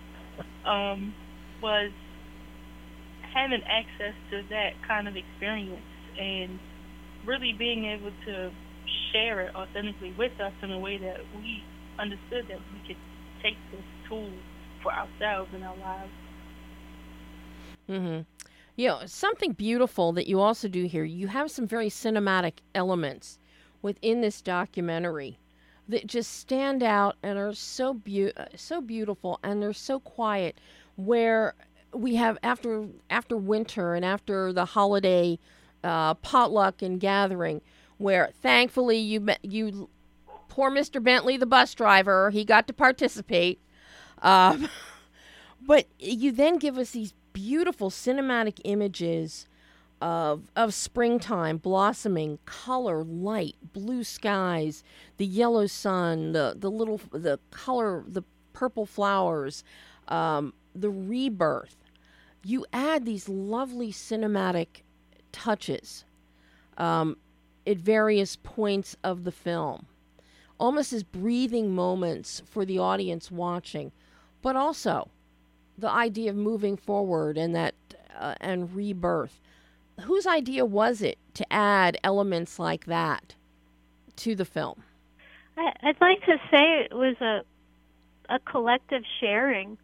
um, was having access to that kind of experience and really being able to share it authentically with us in a way that we understood that we could take this tool for ourselves in our lives. Mhm. You know, something beautiful that you also do here, you have some very cinematic elements within this documentary that just stand out and are so be- so beautiful and they're so quiet where we have after after winter and after the holiday uh, potluck and gathering where thankfully you met you poor Mr. Bentley the bus driver he got to participate um, but you then give us these beautiful cinematic images of of springtime blossoming color light blue skies the yellow sun the the little the color the purple flowers um, the rebirth. You add these lovely cinematic touches um, at various points of the film almost as breathing moments for the audience watching but also the idea of moving forward and that uh, and rebirth. Whose idea was it to add elements like that to the film? I'd like to say it was a a collective sharing,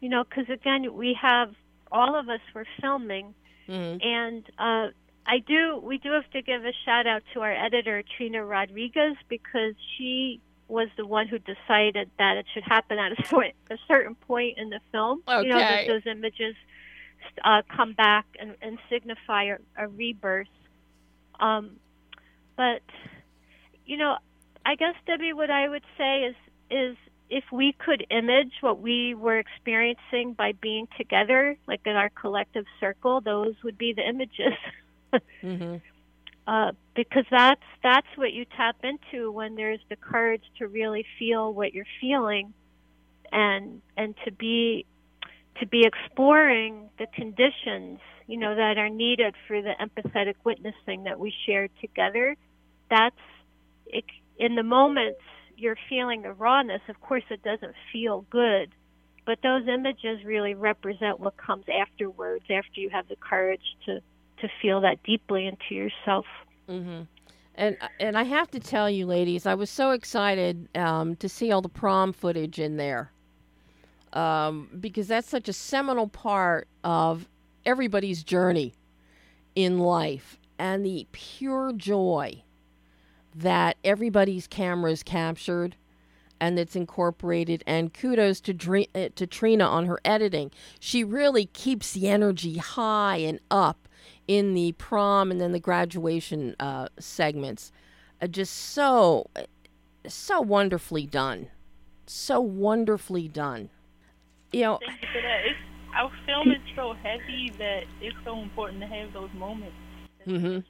you know, because again we have all of us were filming, mm-hmm. and uh, I do we do have to give a shout out to our editor Trina Rodriguez because she was the one who decided that it should happen at a, a certain point in the film. Okay. You know, that those images uh, come back and, and signify a, a rebirth. Um, but you know, I guess Debbie, what I would say is is if we could image what we were experiencing by being together, like in our collective circle, those would be the images. mm-hmm. Uh, because that's that's what you tap into when there's the courage to really feel what you're feeling, and and to be to be exploring the conditions you know that are needed for the empathetic witnessing that we share together. That's it, in the moments you're feeling the rawness. Of course, it doesn't feel good, but those images really represent what comes afterwards after you have the courage to to feel that deeply into yourself. Mm-hmm. And and I have to tell you, ladies, I was so excited um, to see all the prom footage in there, um, because that's such a seminal part of everybody's journey in life, and the pure joy that everybody's cameras captured and that's incorporated. And kudos to, Dre- uh, to Trina on her editing. She really keeps the energy high and up in the prom and then the graduation uh, segments. Uh, just so, so wonderfully done. So wonderfully done. You know, Thank you for that. It's, our film is so heavy that it's so important to have those moments. Mm-hmm.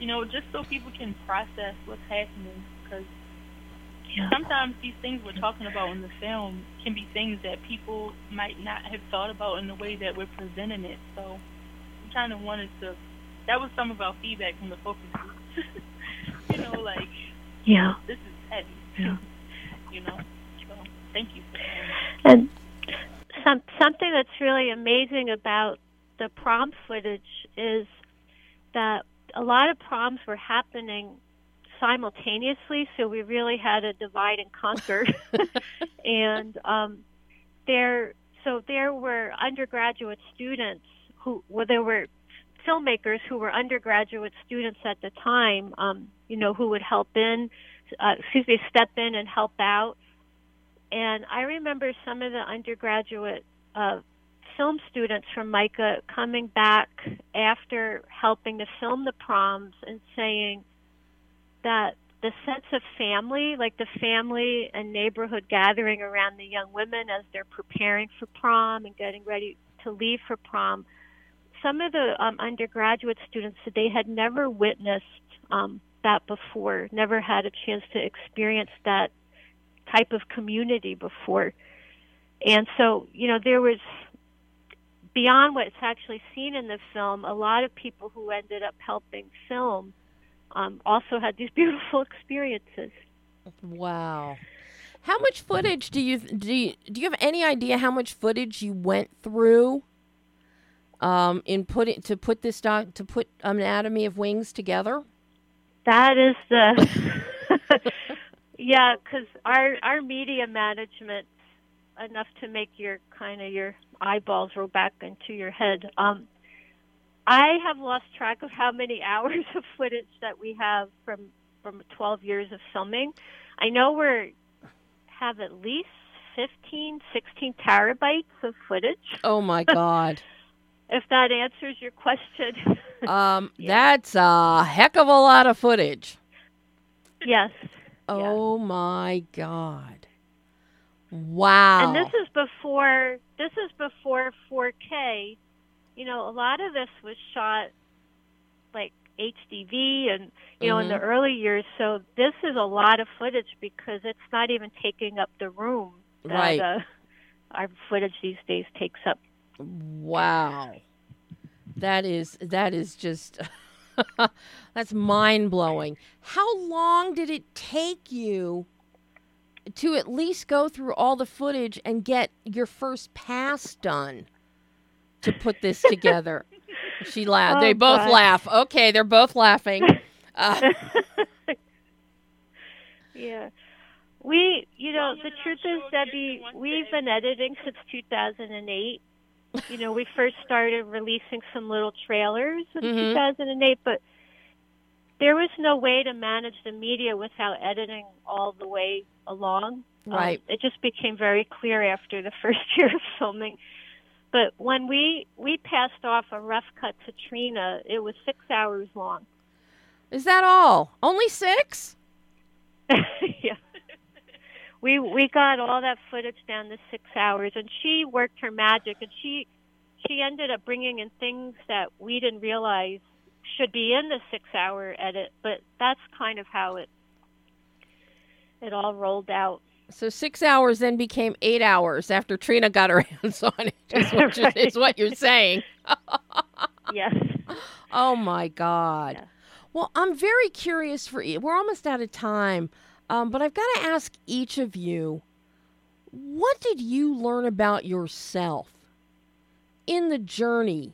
You know, just so people can process what's happening. Because yeah. sometimes these things we're talking about in the film can be things that people might not have thought about in the way that we're presenting it. So kind of wanted to. That was some of our feedback from the focus group. you know, like yeah, this is heavy. Yeah. you know, so thank you. And some something that's really amazing about the prom footage is that a lot of proms were happening simultaneously, so we really had a divide and conquer. and um, there, so there were undergraduate students who well, there were filmmakers who were undergraduate students at the time, um, you know, who would help in, uh, excuse me, step in and help out. And I remember some of the undergraduate uh, film students from MICA coming back after helping to film the proms and saying that the sense of family, like the family and neighborhood gathering around the young women as they're preparing for prom and getting ready to leave for prom, some of the um, undergraduate students they had never witnessed um, that before, never had a chance to experience that type of community before. And so, you know, there was beyond what's actually seen in the film, a lot of people who ended up helping film um, also had these beautiful experiences. Wow. How much footage do you do? You, do you have any idea how much footage you went through um, in putting to put this doc to put Anatomy of Wings together? That is the yeah, because our our media management enough to make your kind of your eyeballs roll back into your head. Um, I have lost track of how many hours of footage that we have from from 12 years of filming. I know we're have at least 15, 16 terabytes of footage. Oh my god. if that answers your question. um, yeah. that's a heck of a lot of footage. Yes. Oh yeah. my god. Wow. And this is before this is before 4K. You know, a lot of this was shot like HDV and you know mm-hmm. in the early years. So this is a lot of footage because it's not even taking up the room that right. uh, our footage these days takes up. Wow. That is that is just that's mind blowing. How long did it take you to at least go through all the footage and get your first pass done to put this together? she laughed. Oh, they both God. laugh. Okay, they're both laughing. Uh, yeah. We, you know, the truth is, Debbie, we've been editing since 2008 you know, we first started releasing some little trailers in mm-hmm. 2008, but there was no way to manage the media without editing all the way along. Um, right. Um, it just became very clear after the first year of filming. But when we we passed off a rough cut to Trina, it was six hours long. Is that all? Only six? yeah. We we got all that footage down to six hours, and she worked her magic, and she she ended up bringing in things that we didn't realize should be in the six hour edit. But that's kind of how it it all rolled out. So six hours then became eight hours after Trina got her hands on it. Is what, you're, is what you're saying. yes. Oh my God. Yeah. Well, I'm very curious for you. We're almost out of time, um, but I've got to ask each of you what did you learn about yourself in the journey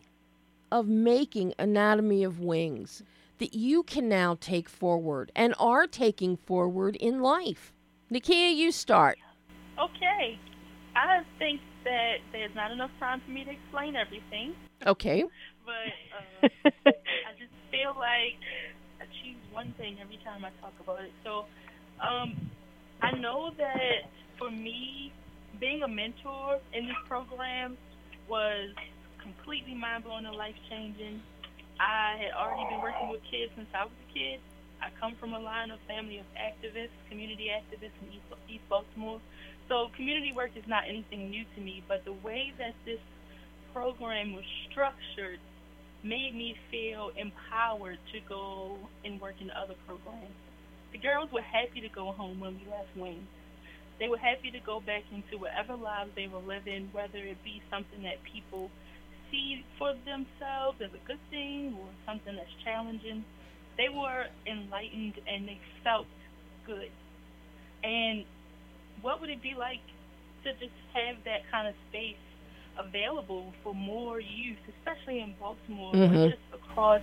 of making Anatomy of Wings that you can now take forward and are taking forward in life? Nakia, you start. Okay. I think that there's not enough time for me to explain everything, Okay. but uh, I just feel like I choose one thing every time I talk about it. So, um, I know that for me, being a mentor in this program was completely mind blowing and life changing. I had already been working with kids since I was a kid. I come from a line of family of activists, community activists in East, Baltimore. So community work is not anything new to me, but the way that this program was structured made me feel empowered to go and work in other programs. The girls were happy to go home when we left Wings. They were happy to go back into whatever lives they were living, whether it be something that people see for themselves as a good thing or something that's challenging. They were enlightened and they felt good. And what would it be like to just have that kind of space available for more youth, especially in Baltimore, Mhm. just across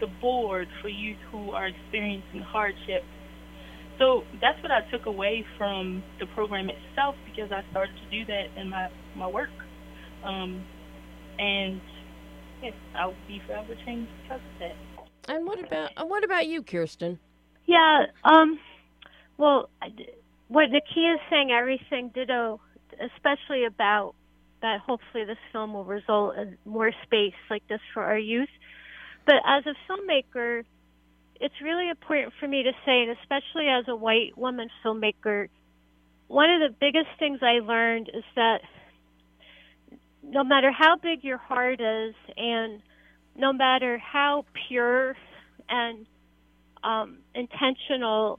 the board for youth who are experiencing hardship? So that's what I took away from the program itself because I started to do that in my, my work. Um, and yes, I'll be forever changed because of that. And what about what about you, Kirsten? Yeah. Um. Well, what Nakia is saying, everything ditto, especially about that. Hopefully, this film will result in more space like this for our youth. But as a filmmaker, it's really important for me to say, and especially as a white woman filmmaker, one of the biggest things I learned is that no matter how big your heart is, and no matter how pure and um, intentional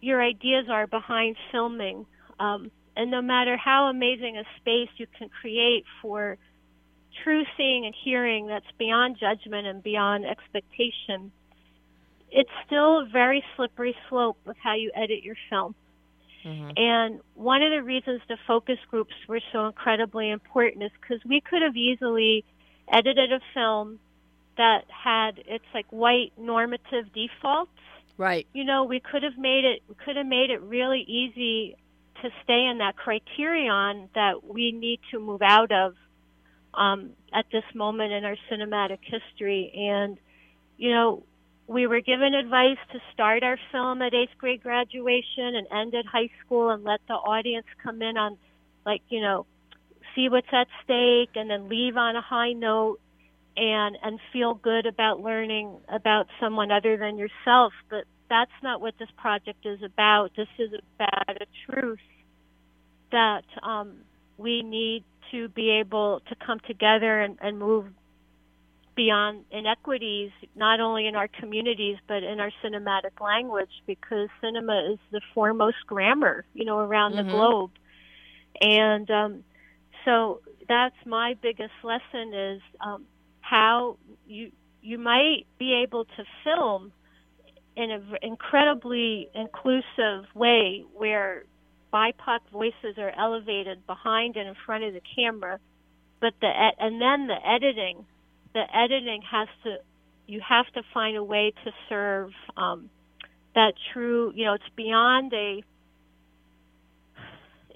your ideas are behind filming, um, and no matter how amazing a space you can create for true seeing and hearing that's beyond judgment and beyond expectation, it's still a very slippery slope of how you edit your film. Mm-hmm. And one of the reasons the focus groups were so incredibly important is because we could have easily edited a film that had its like white normative defaults. Right. You know, we could have made it we could have made it really easy to stay in that criterion that we need to move out of um, at this moment in our cinematic history. And you know, we were given advice to start our film at eighth grade graduation and end at high school and let the audience come in on like you know see what's at stake and then leave on a high note and and feel good about learning about someone other than yourself but that's not what this project is about this is about a truth that um, we need to be able to come together and, and move beyond inequities, not only in our communities but in our cinematic language, because cinema is the foremost grammar, you know, around Mhm. the globe. And um, so that's my biggest lesson is um, how you you might be able to film in an incredibly inclusive way where BIPOC voices are elevated behind and in front of the camera, but the and then the editing, the editing has to you have to find a way to serve um, that true. You know, it's beyond a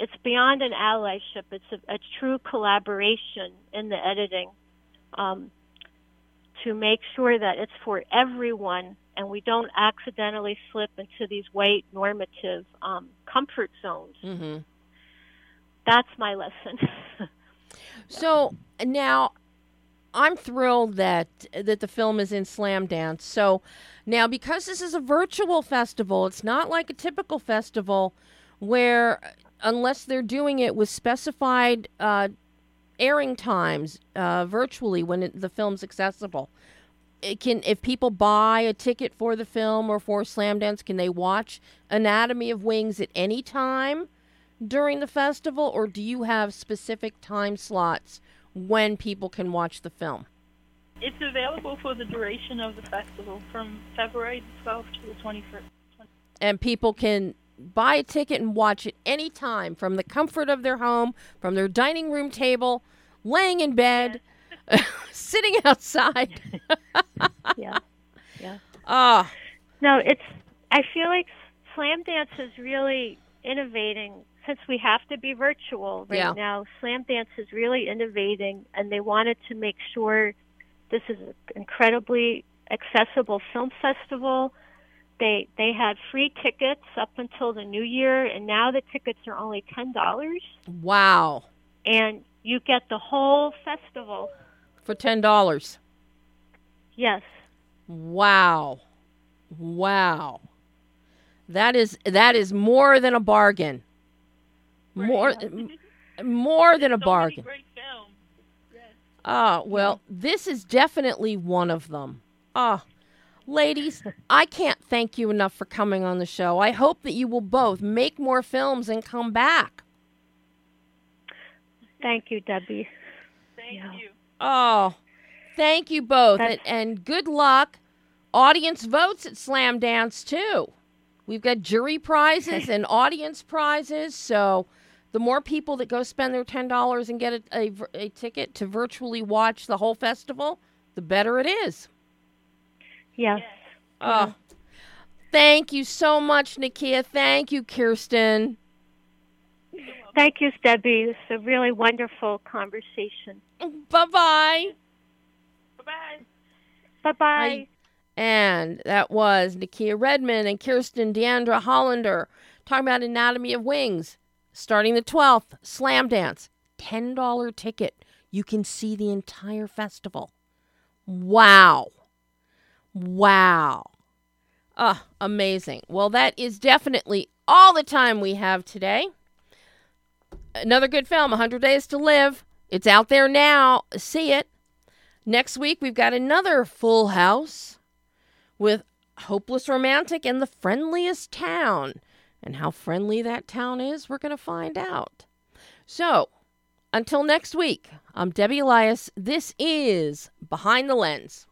it's beyond an allyship. It's a, a true collaboration in the editing um, to make sure that it's for everyone and we don't accidentally slip into these white normative um, comfort zones. Mm-hmm. That's my lesson. So now I'm thrilled that that the film is in Slamdance. So now because this is a virtual festival, it's not like a typical festival where unless they're doing it with specified uh, airing times uh, virtually when it, the film's accessible. It can if people buy a ticket for the film or for Slamdance can they watch Anatomy of Wings at any time during the festival, or do you have specific time slots when people can watch the film? It's available for the duration of the festival from February 12th to the 21st. And people can buy a ticket and watch it any time from the comfort of their home, from their dining room table, laying in bed, sitting outside. yeah. Yeah. Ah. No, it's I feel like Slamdance is really innovating since we have to be virtual right Yeah. now. Slamdance is really innovating and they wanted to make sure this is an incredibly accessible film festival. They they had free tickets up until the new year and now the tickets are only ten dollars Wow. and you get the whole festival. For ten dollars. Yes. Wow. Wow. That is that is more than a bargain. More more than a So bargain. great films. Ah, well, this is definitely one of them. Ah, ladies, I can't thank you enough for coming on the show. I hope that you will both make more films and come back. Thank you, Debbie. Thank Yeah. you. Oh, thank you both, and, and good luck. Audience votes at Slamdance too. We've got jury prizes and audience prizes, so the more people that go spend their ten dollars and get a, a, a ticket to virtually watch the whole festival, the better it is. Yes. Oh, thank you so much, Nakia. Thank you, Kirsten. Thank you, Debbie. This is a really wonderful conversation. Bye bye. Bye-bye. Bye bye. And that was Nakia Redmond and Kirsten D'Andrea Hollander talking about Anatomy of Wings. Starting the 12th, Slamdance. $10 ticket. You can see the entire festival. Wow. Wow. Ah, amazing. Well, that is definitely all the time we have today. Another good film, 100 Days to Live. It's out there now. See it. Next week, we've got another full house with Hopeless Romantic and the Friendliest Town. And how friendly that town is, we're going to find out. So, until next week, I'm Debbie Elias. This is Behind the Lens.